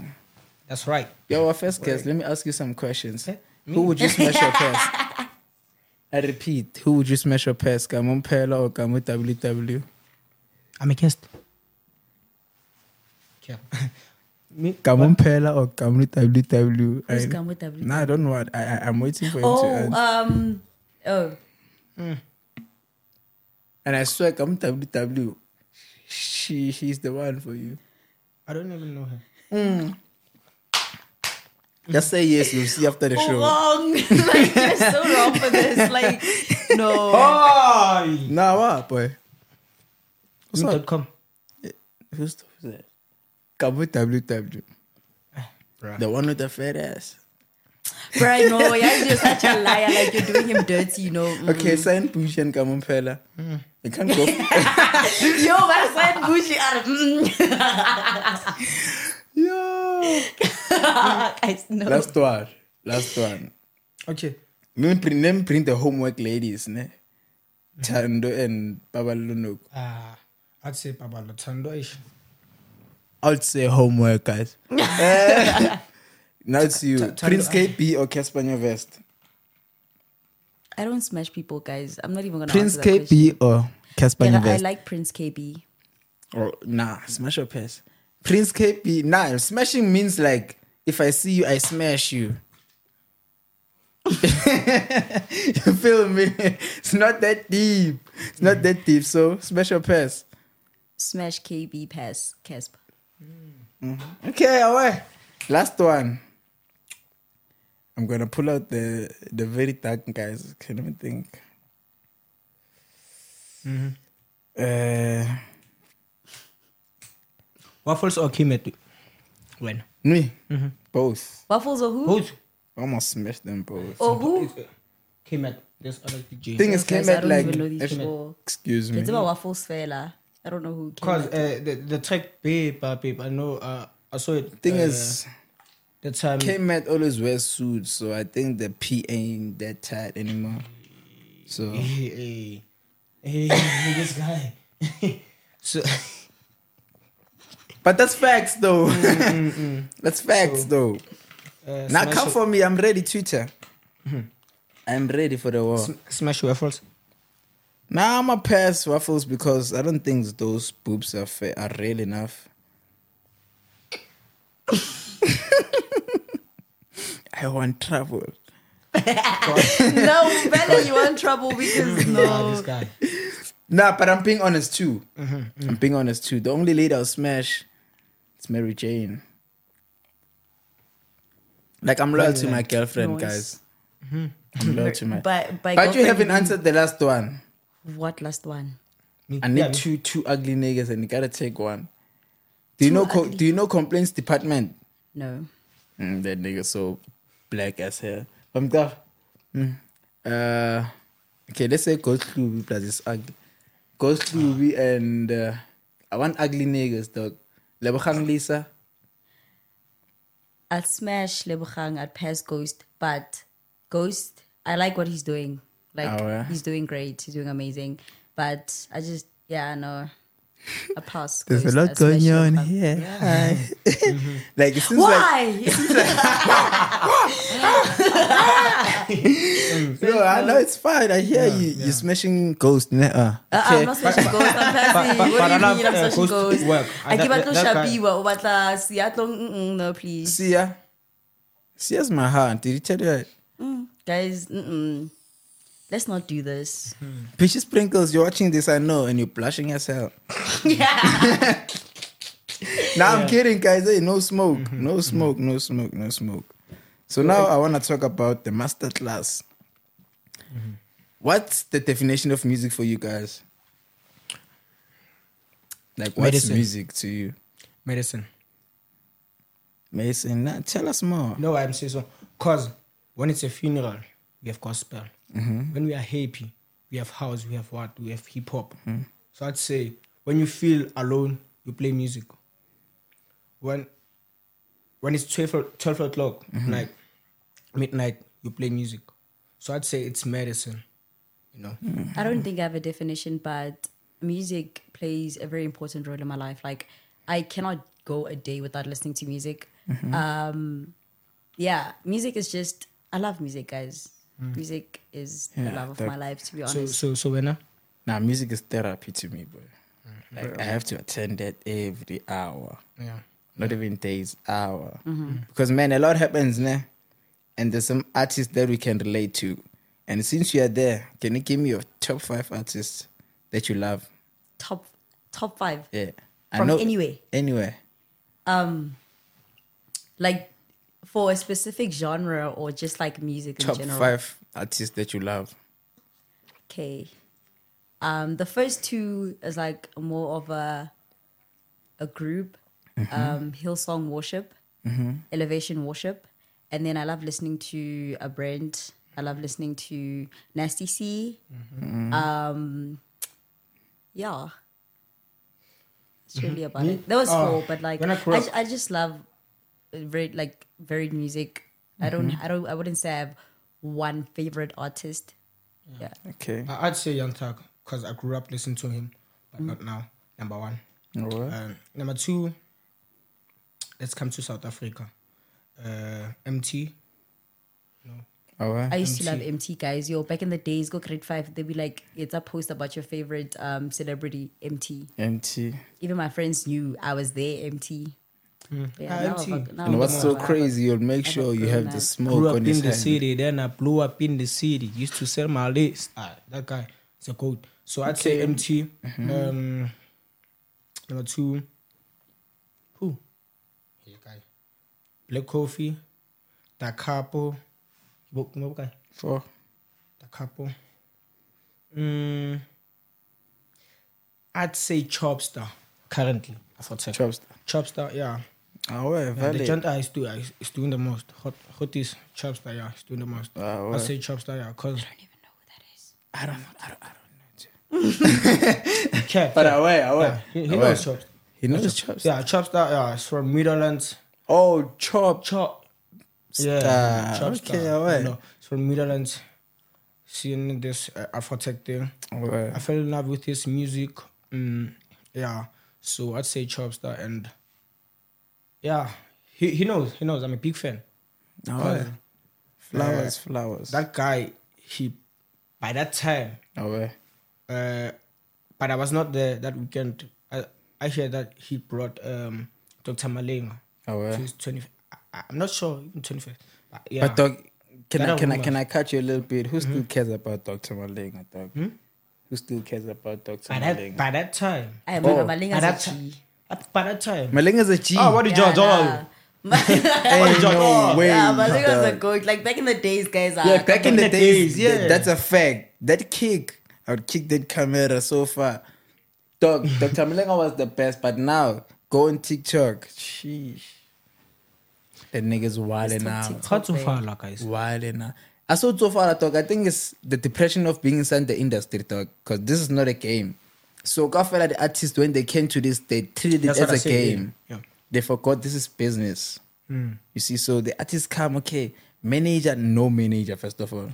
That's right. Yo, our first guest, let me ask you some questions. Eh, Who would you smash your past? I repeat, who would you smash your past? Kamo Mphela or Kamu WW? I'm a guest. Yeah. Me? Kamo Mphela or Kamu WW? Who's I- Kamu WW? Nah, I don't know what. I, I, I'm waiting for him to oh, answer. um, oh, and I swear, Kamu WW, she, she's the one for you. I don't even know her. Just say yes, you'll see after the show. wrong. like you're so wrong for this. Like, no. Oh! Nah, what, boy? What's up? com. Who's the- who's that? Kamu Bruh. The one with the fat ass. Bro, no, you're such a liar. Like you're doing him dirty, you know. Mm. Okay, sign Bush and Kamo Mphela. You can't go. Yo, I said bougie out of. Mm. Yo. Guys, no. Last one. Last one. Okay. Let me print, let me print the homework ladies, ne? Tando and Baba Lunuk. Uh, I'd say Papa Lotando ish. I'd say homework, guys. Eh. now it's you. Tando- Prince Kaybee or Cassper Vest? I don't smash people, guys. I'm not even gonna Prince answer that question. Kaybee or Cassper Yeah, I Vest? like Prince Kaybee. Or nah, smash your pass. Prince KP, nah, smashing means like if I see you, I smash you. you feel me? It's not that deep. It's not that deep. So smash your pass. Smash Kaybee pass Casp. Okay, away. Last one. I'm gonna pull out the the very dark guys. Can I think? Mm-hmm. Uh, Waffles or Kimet? When? me, mm-hmm. both. Waffles or who? Both. I almost smashed them both. Or who? Kimet. There's other DJ. Thing is, Guys, came I at don't like. even know these if- excuse me. It's about Waffles Fela. I don't know who. came Because uh, the, the track Babe, uh, Babe, I know, uh, I saw it. Thing uh, is, the time. K-Met always wears suits, so I think the P ain't that tight anymore. So Hey, hey, hey, this guy. so, But that's facts though. that's facts though. uh, Now come for me, I'm ready, Twitter. I'm ready for the war. smash waffles. Now I'm a pass waffles because I don't think those boobs are fa- are real enough. I want trouble. no, better you want trouble because no. this guy. Nah, but I'm being honest too. Mm-hmm, I'm being honest too. The only lady I'll smash is Mary Jane. Like I'm loyal to my girlfriend, Nice. guys. I'm loyal to my. But by But you haven't mean- answered the last one. What last one? Me- I need yeah, two two ugly niggas, and you gotta take one. Do you know? Co- do you know complaints department? No. Mm, that nigga so black as hell. I'm the. Mm. Uh, okay, let's say Ghost Luby plus is ugly. Ghost Luby and uh, I want ugly niggas, dog. Lebogang Lisa. I'll smash Lebogang, I'd pass Ghost, but Ghost, I like what he's doing. Like Oh, yeah? he's doing great, he's doing amazing. But I just yeah, no. A pass. There's a lot I'd going smash on Lebogang. here. Hi. like it seems like Why? no, I know it's fine. I hear you. You're smashing Ghost. ne- Uh, Uh, okay. I'm not smashing ghost. I'm passing. but- what but do you I love, mean? I'm uh, smashing Ghost ghost. work. I give that- it to that guy- Shabiwa. O batla Seattle. Mm-mm, See please, Sia. Sia's my heart. Did he tell you that? guys. Mm-mm. Let's not do this. Peachy Sprinkles, you're watching this, I know, and you're blushing as hell. yeah. Now I'm kidding, guys. Hey, no smoke, mm-hmm. no smoke, no smoke, no smoke. So now I want to talk about the master class. Mm-hmm. What's the definition of music for you guys? Like, what's Medicine. music to you, medicine. Medicine. Nah, tell us more. No, I'm saying so. Cause when it's a funeral, we have gospel. Mm-hmm. When we are happy, we have house, we have what, we have hip hop. Mm-hmm. So I'd say when you feel alone, you play music. When when it's 12, o- 12 o'clock, mm-hmm. night, midnight, you play music. So I'd say it's medicine. You know. I don't think I have a definition, but music plays a very important role in my life. Like, I cannot go a day without listening to music. Um, yeah, music is just. I love music, guys. Mm. Music is the Yeah, love of that- my life. To be honest, so so so when Now, music is therapy to me, boy. Mm. Like, I have to attend that every hour. yeah. not even days, hour. Mm-hmm. Mm. Because man, a lot happens, ne? And there's some artists that we can relate to. And since you are there, can you give me your top five artists that you love? top top five Yeah, from anywhere. Anywhere. Um, like for a specific genre or just like music in Top general. five artists that you love. Okay. Um, the first two is like more of a a group, um, Hillsong Worship, Elevation Worship, and then I love listening to a Brent. I love listening to Nasty C. Um, yeah, it's really about Me? it. There was Oh, four, but like I I, grew up- ju- I just love very like varied music. I don't, I don't, I wouldn't say I have one favorite artist. Yeah. Okay. I- I'd say Young Thug because I grew up listening to him, but not now. Number one. Alright. Um, number two, let's come to South Africa. Uh, Emtee. Alright. I used to love Emtee guys. Yo, back in the days, go grade five, they'd be like, it's a post about your favorite um celebrity, Emtee. Emtee. Even my friends knew I was there, Emtee. Yeah, Ah, now Emtee. Now And what's so grown crazy, you'll make I've sure you have up. the Grew smoke up on in his the hand. city, then I blew up in the city. Used to sell my list. Ah, that guy it's a code. So I'd say Okay. Emtee. Um, number two, who? Here, guy. Black Coffee, Da Capo. Book, no guy. Four. Da Capo. Mm, I'd say Chopstar currently. I thought so. Chops. Chopstar, yeah. Alright, Yeah, the valid. giant is, do, is, is doing the most. Hot, hot is Chopstar, yeah, he's doing the most. Ah, I well. say Chopstar, yeah, because I don't even know. Who that is. I don't, know. I don't know. too. Cat. But away, away. yeah, he, he away. knows Chopstar. He knows chops. Yeah, Chopstar, yeah, it's from Netherlands. Oh, chop. Chop. Yeah, Star. Chopstar. Okay, you alright. know, it's from Netherlands. Seeing this uh, Afrotech thing, Alright. I fell in love with his music. Mm, yeah, so I'd say Chopstar, and yeah, he, he knows, he knows. I'm a big fan. Alright. Flowers, flowers. That guy, he by that time, Alright. uh, but I was not there that weekend. I, I hear that he brought um, Dr. Malinga to Alright. his 20. I, I'm not sure, even 25th. But yeah. But dog, can There I can I can I cut you a little bit? Who still cares about Dr. Malinga, dog? Who still cares about Dr. by that Malinga? by that time. I am Oh, Malinga By that Zachi. Time. By that time. Malinga's a G. Oh, what did Yeah, George? nah. Ain't no way. Yeah, Malinga's a dog. goat. Like back in the days, guys. Yeah, uh, back in in the the days, days, yeah. th- that's a fact. That kick, I would kick that camera so far. Dog, Dr. Malenga was the best, but now go on TikTok. Sheesh. That nigga's wilding top out. TikTok. Hard to follow, guys. Wilding out. I saw so far, dog. I think it's the depression of being inside the industry, dog. Because this is not a game. So, I the artists, when they came to this, they treated it That's what as a said, yeah. game. Yeah. Hmm. They forgot this is business. You see, so the artists come, okay, manager, no manager, first of all.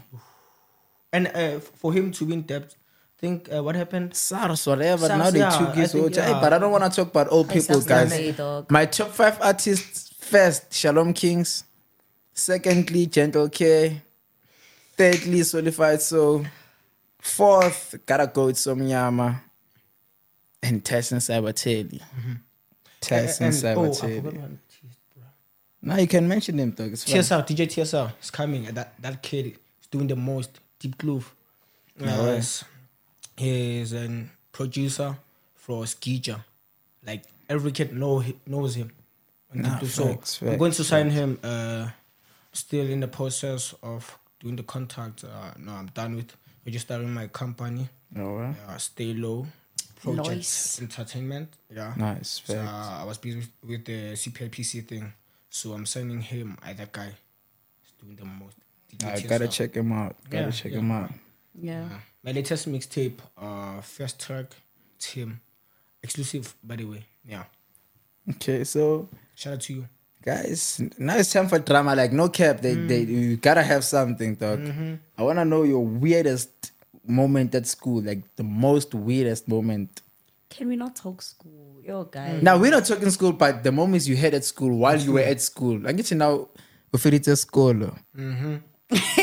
And uh, for him to win debt, think uh, what happened? SARS, whatever. SARS, now they yeah, took his think, whole yeah. But I don't want to talk about old people, guys. My top five artists first, Shalom Kings. Secondly, Gentle K. Thirdly, Solidified Soul. Fourth, gotta go with Somyama. And Tyson Sabatelli. Tyson And- and- oh, Sabatelli. one. now you can mention them, dog. It's. TSL, DJ TSL is coming. That that kid is doing the most. Deep Groove. Yes. He is a producer for Skija. Like every kid know knows him. Nah, Groove. so facts, I'm going to sign him. Uh, still in the process of doing the contract. Uh, no, I'm done with registering my company. Alright. Uh, Stay Low Project Nice. Entertainment. Yeah. Nice, So, uh, I was busy with, with the CPIPC thing. So I'm signing him. I that guy. He's doing the most. I gotta TSL. check him out. Gotta Yeah, check yeah. him out. Yeah. Uh, my latest mixtape, uh, first track, it's him. Exclusive, by the way. Yeah. Okay, so Shout out to you. guys now it's time for drama like no cap they, they you gotta have something dog i want to know your weirdest moment at school like the most weirdest moment Can we not talk school? Yo, guys. now we're not talking school but the moments you had at school while you were at school i get you now ufirite school Mhm.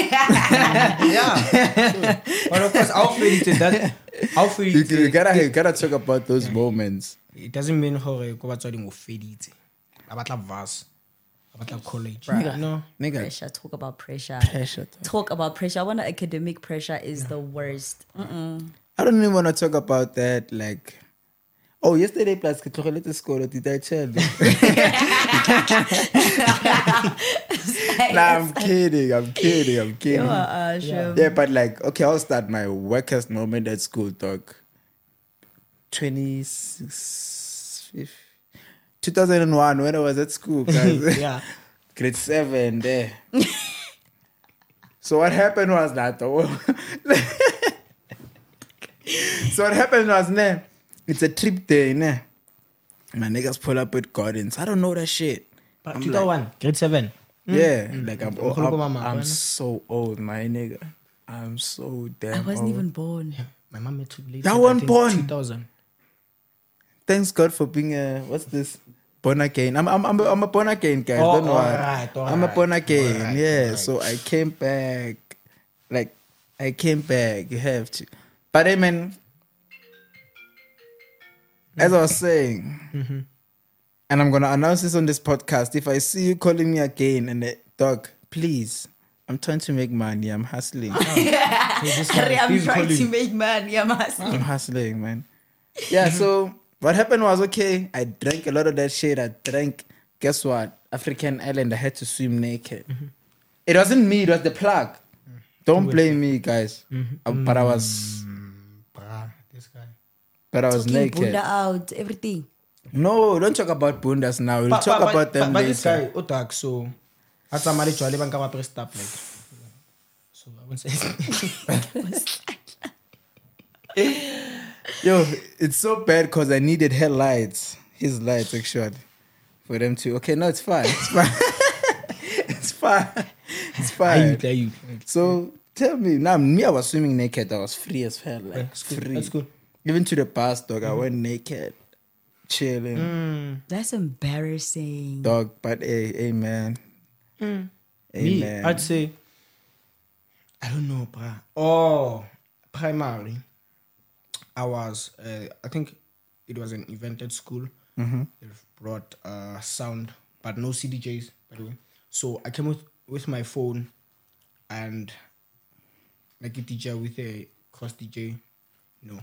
yeah. but of course, I'll feel it. That, I'll feel you, it. you gotta you gotta talk about those moments It doesn't mean gore ko batswadi ngo feditse. Ba batla vas. Ba batla college. No. nigga Pressure. Talk about pressure. pressure dog. Talk about pressure. I want academic pressure is the worst. Mm-mm. i don't even want to talk about that like Oh, yesterday plus ke tlogele te sekolo did I tell you? nah, I'm kidding. I'm kidding. I'm kidding. You are Asham. Yeah, but like, okay, I'll start my workest moment at school, dog. 26, 2001, when I was at school, guys. Yeah. Grade 7, there. so what happened was that, so what happened was, ne, it's a trip day, ne. My niggas pull up with Gardens. I don't know that shit. But I'm 2001, grade 7. Yeah, like I'm, Mm. I'm, Mkhulu mama, I'm so old, my nigga. I'm so damn. I wasn't old. even born. My mom took late. That one born. 2000. Thanks God for being a what's this born again. I'm I'm I'm a, I'm a born again guys. Oh, don't worry. alright, I'm a alright, born again. alright, yeah. alright. So I came back. Like I came back. You have to. But I mean, as I was saying, Mm-hmm. and I'm gonna announce this on this podcast. If I see you calling me again and the dog, please. I'm trying to make money. I'm hustling. Hey, this guy, I'm trying call to make money. I'm asking. I'm hustling, man. Yeah, so what happened was okay, I drank a lot of that shit. I drank, guess what? African Island, I had to swim naked. Mm-hmm. It wasn't me, it was the plug. Mm. Don't blame me, guys. Mm-hmm. Uh, But I was mm, Bruh, this guy. but I was Talking naked. Buddha out, everything. No, don't talk about bundas now. We'll But- talk but- about but- them but this later. guy, Otak, so. I tsamaya le jwale ba nka ba apere stuff like. So I won't say. Yo, it's so bad because I needed her lights. His lights, actually. For them to okay, no, it's fine. It's fine. it's fine. It's fine. Are you? fine. Are you? So tell me now, me, I was swimming naked. I was free as hell, like That's good. free. That's good. Even to the past, dog. I mm. went naked, chilling, mm. That's embarrassing. dog. But hey, hey, man, mm. Me, amen. I'd say. I don't know, bruh. Oh, primary. I was. Uh, I think it was an event at school. They brought uh, sound, but no CDJs, by the way. So I came with with my phone and make a DJ with a cross DJ. No.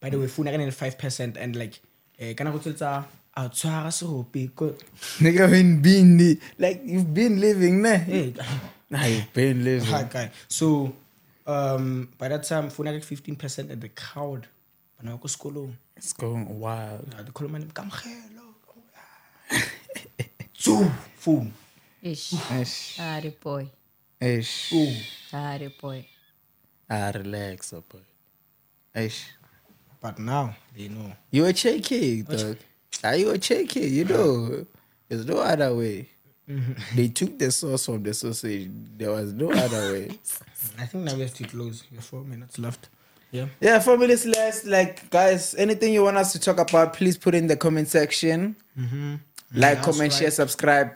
By the way, phone again five percent and like eh kana go tsetsa a tshwara serope Nigga, been been like you've been living, ne? hey Nah, you've been living. So um by that time phone again fifteen percent at the crowd. Bana ko sekolong. It's going wild. Yeah, the call my name Kamgelo. So phone. Ish. Ish, Ah, the boy. ish. Oh. Ah, the boy. Ah, relax, oh boy. Ish. But now they know. You a cheeky, dog. Are you a cheeky? You know, there's no other way. Mm-hmm. They took the sauce from the sausage. There was no other way. I think now we have to close. We have four minutes left. Yeah. Yeah, four minutes less. Like, guys, anything you want us to talk about, please put in the comment section. Mm-hmm. Like, That's comment, right. share, subscribe.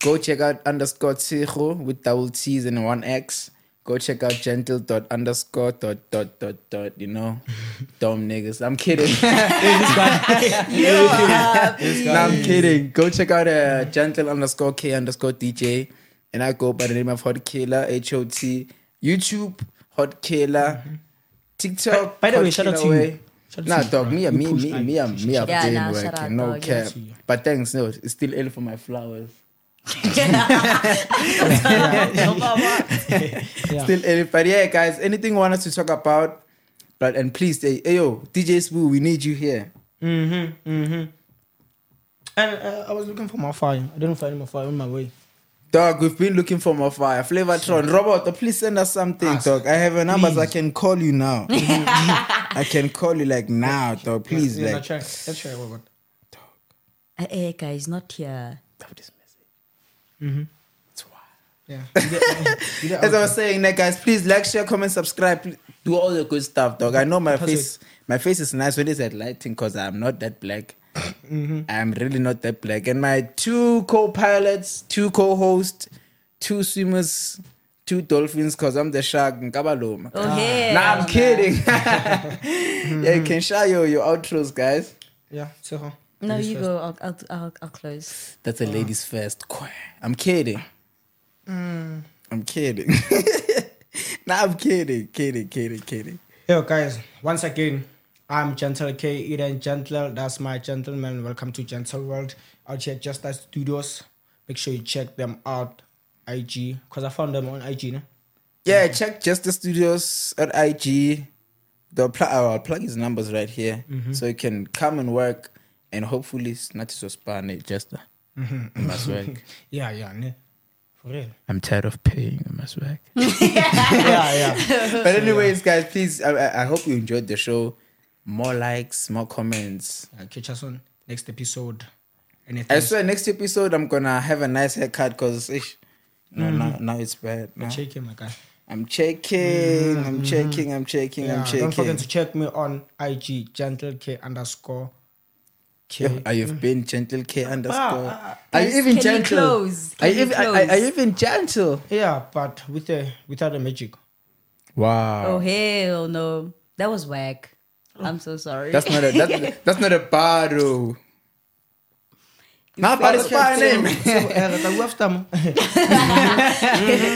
Go check out underscore Tshego with double T's and one X. Go check out gentle dot underscore dot dot dot dot. You know, dumb niggas. I'm kidding. no, I'm kidding. Go check out uh, gentle underscore K underscore DJ. And I go by the name of Hot Killer, H O T. YouTube, Hot Killer. TikTok. By the way, shout out Killer to you. Way. Shout Nah, dog, bro. me, You me, me, like- me, I'm, me, I've Yeah, been nah, shout out, working, no cap. But thanks, no, it's still early for my flowers. Still early, but yeah, guys, anything you want us to talk about, but and please, hey, hey yo, DJ Spoo, we need you here. Mm-hmm. Mm-hmm. And uh, I was looking for my fire. I didn't find my fire on my way. Dog, we've been looking for more fire. Flavortron, Robert, please send us something, Ask. dog. I have a number, I can call you now. I can call you like now, dog. Please, yeah, like. let's try. Let's try, Robert. Eh, eh, guys, not here. Stop this message. Mm-hmm. It's wild. Yeah. You get- you get As I was saying, like guys, please like, share, comment, subscribe, do all the good stuff, dog. I know my That's face, my face is nice when it's at lighting because I'm not that black. I'm really not that black. And my two co-pilots, two co-hosts, two swimmers, two dolphins, because I'm the shark. Nkabaloma. Oh, hell Nah, I'm nah. kidding. yeah, you can share your, your outros, guys. yeah, Tshego. No, Ladies you first. go. I'll, I'll, I'll, I'll close. That's a ladies first. I'm kidding. Mm. I'm kidding. nah, I'm kidding, kidding, kidding, kidding. Yo, guys, once again, I'm Gentle K, Eden Gentle. That's my gentleman. Welcome to Gentle World out here, Just As Studios. Make sure you check them out. IG, because I found them on IG. No? Yeah, check Justice Studios at IG. The pl- I'll plug his numbers right here, mm-hmm. so you can come and work, and hopefully it's not so span just uh, mm-hmm. I must work. Yeah, yeah, ne? for real. I'm tired of paying. I must work. yeah, yeah. but anyways, guys, please. I, I, I hope you enjoyed the show. More likes, more comments. Uh, catch us on next episode. Anything? I swear, next episode I'm gonna have a nice haircut because no, mm. now, now it's bad. Now. Check him, my guy. I'm checking. I'm mm-hmm. checking. I'm checking. Yeah, I'm checking. don't forget to check me on IG, Gentle K underscore K. Yeah, Are you mm. been gentle K underscore? ah, ah, ah Are you even Can you gentle? close? Are Can you you even are, are you even gentle? Yeah, but with the without the magic. Wow. Oh hell no, that was whack. I'm so sorry. That's not a that's, that's not a bar though. Nah, but it's my name. So, the left them.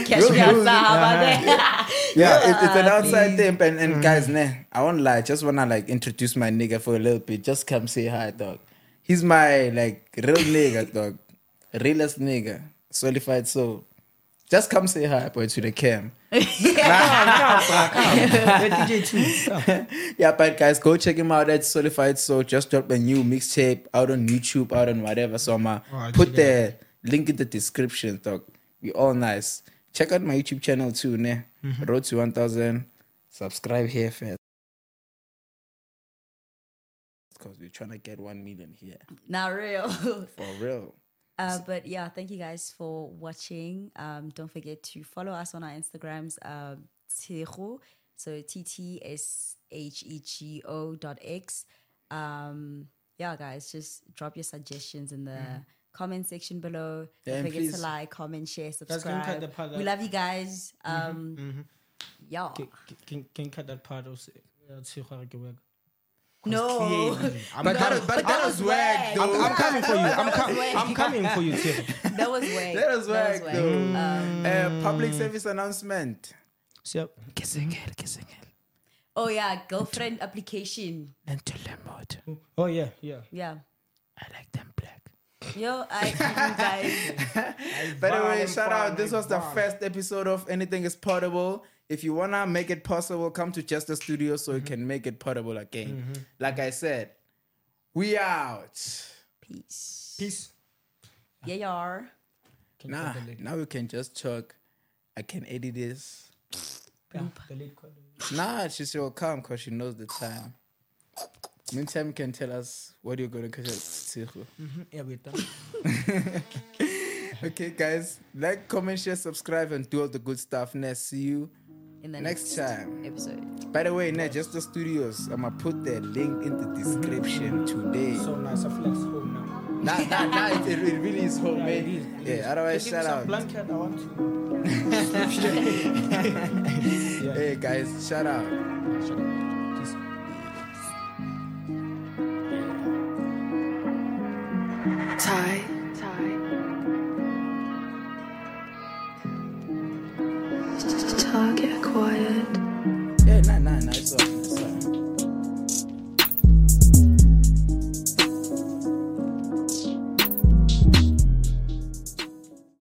Catch me outside. How about that? Uh-huh. Yeah, it, it's an Ah, outside please. thing. And, and guys, mm. nah, I won't lie. Just wanna like introduce my nigga for a little bit. Just come say hi, dog. He's my like real nigga, dog. Realest nigga. Solidified soul. Just come say hi, boy, to the cam. DJ too. Yeah, but guys, go check him out at Solidified Soul. Just dropped a new mixtape out on YouTube, out on whatever. So I'm Oh, I'll put check the link in the description, dog. We all nice. Check out my YouTube channel too, ne? Mm-hmm. Road to 1000. Subscribe here first. Because we're trying to get 1 million here. Not real. For real. Uh, but yeah, thank you guys for watching. Um, don't forget to follow us on our Instagrams, um, Tshego, so T T S H E G O dot X. Um, yeah, guys, just drop your suggestions in the comment section below. Yeah, don't forget please- to like, comment, share, can cut subscribe. the part We love you guys. Um, Yeah. Can, can, can cut that part of Tshikwa. No. clearly, I'm But that coming. was, but that was whack, though. I'm, I'm coming for you. I'm, That com- was whack. I'm coming for you, Tiff. That was way. That was whack, though. Um, Uh, public service announcement. So, oh yeah, girlfriend application. And to Lemote. Oh yeah, yeah. Yeah. I like them black. Yo, I you guys. By the way, shout out. This was the first episode of Anything is Portable. If you want to make it possible, come to Just the Studio so you can make it portable again. Like I said, we out. Peace. Peace. Yeah, you are. Can you Nah, cut the lid? now we can just talk. I can edit this. Yeah, the lid, cut. Nah, she still come because she knows the time. Meantime, you can tell us what you're going to catch. Mhm, Yeah, we're done. Okay, guys, like, comment, share, subscribe, and do all the good stuff. Next, see you In the next next, time. episode. By the way, Net, just the studios. I'm gonna put the link in the description mm-hmm. today. So nice. I flex home now. Nah, nah, nah, it, it really is homemade. Eh? it is, it Yeah, is. otherwise, Give shout out. blanket. I want to. yeah. Hey, guys, shout out. Shut up.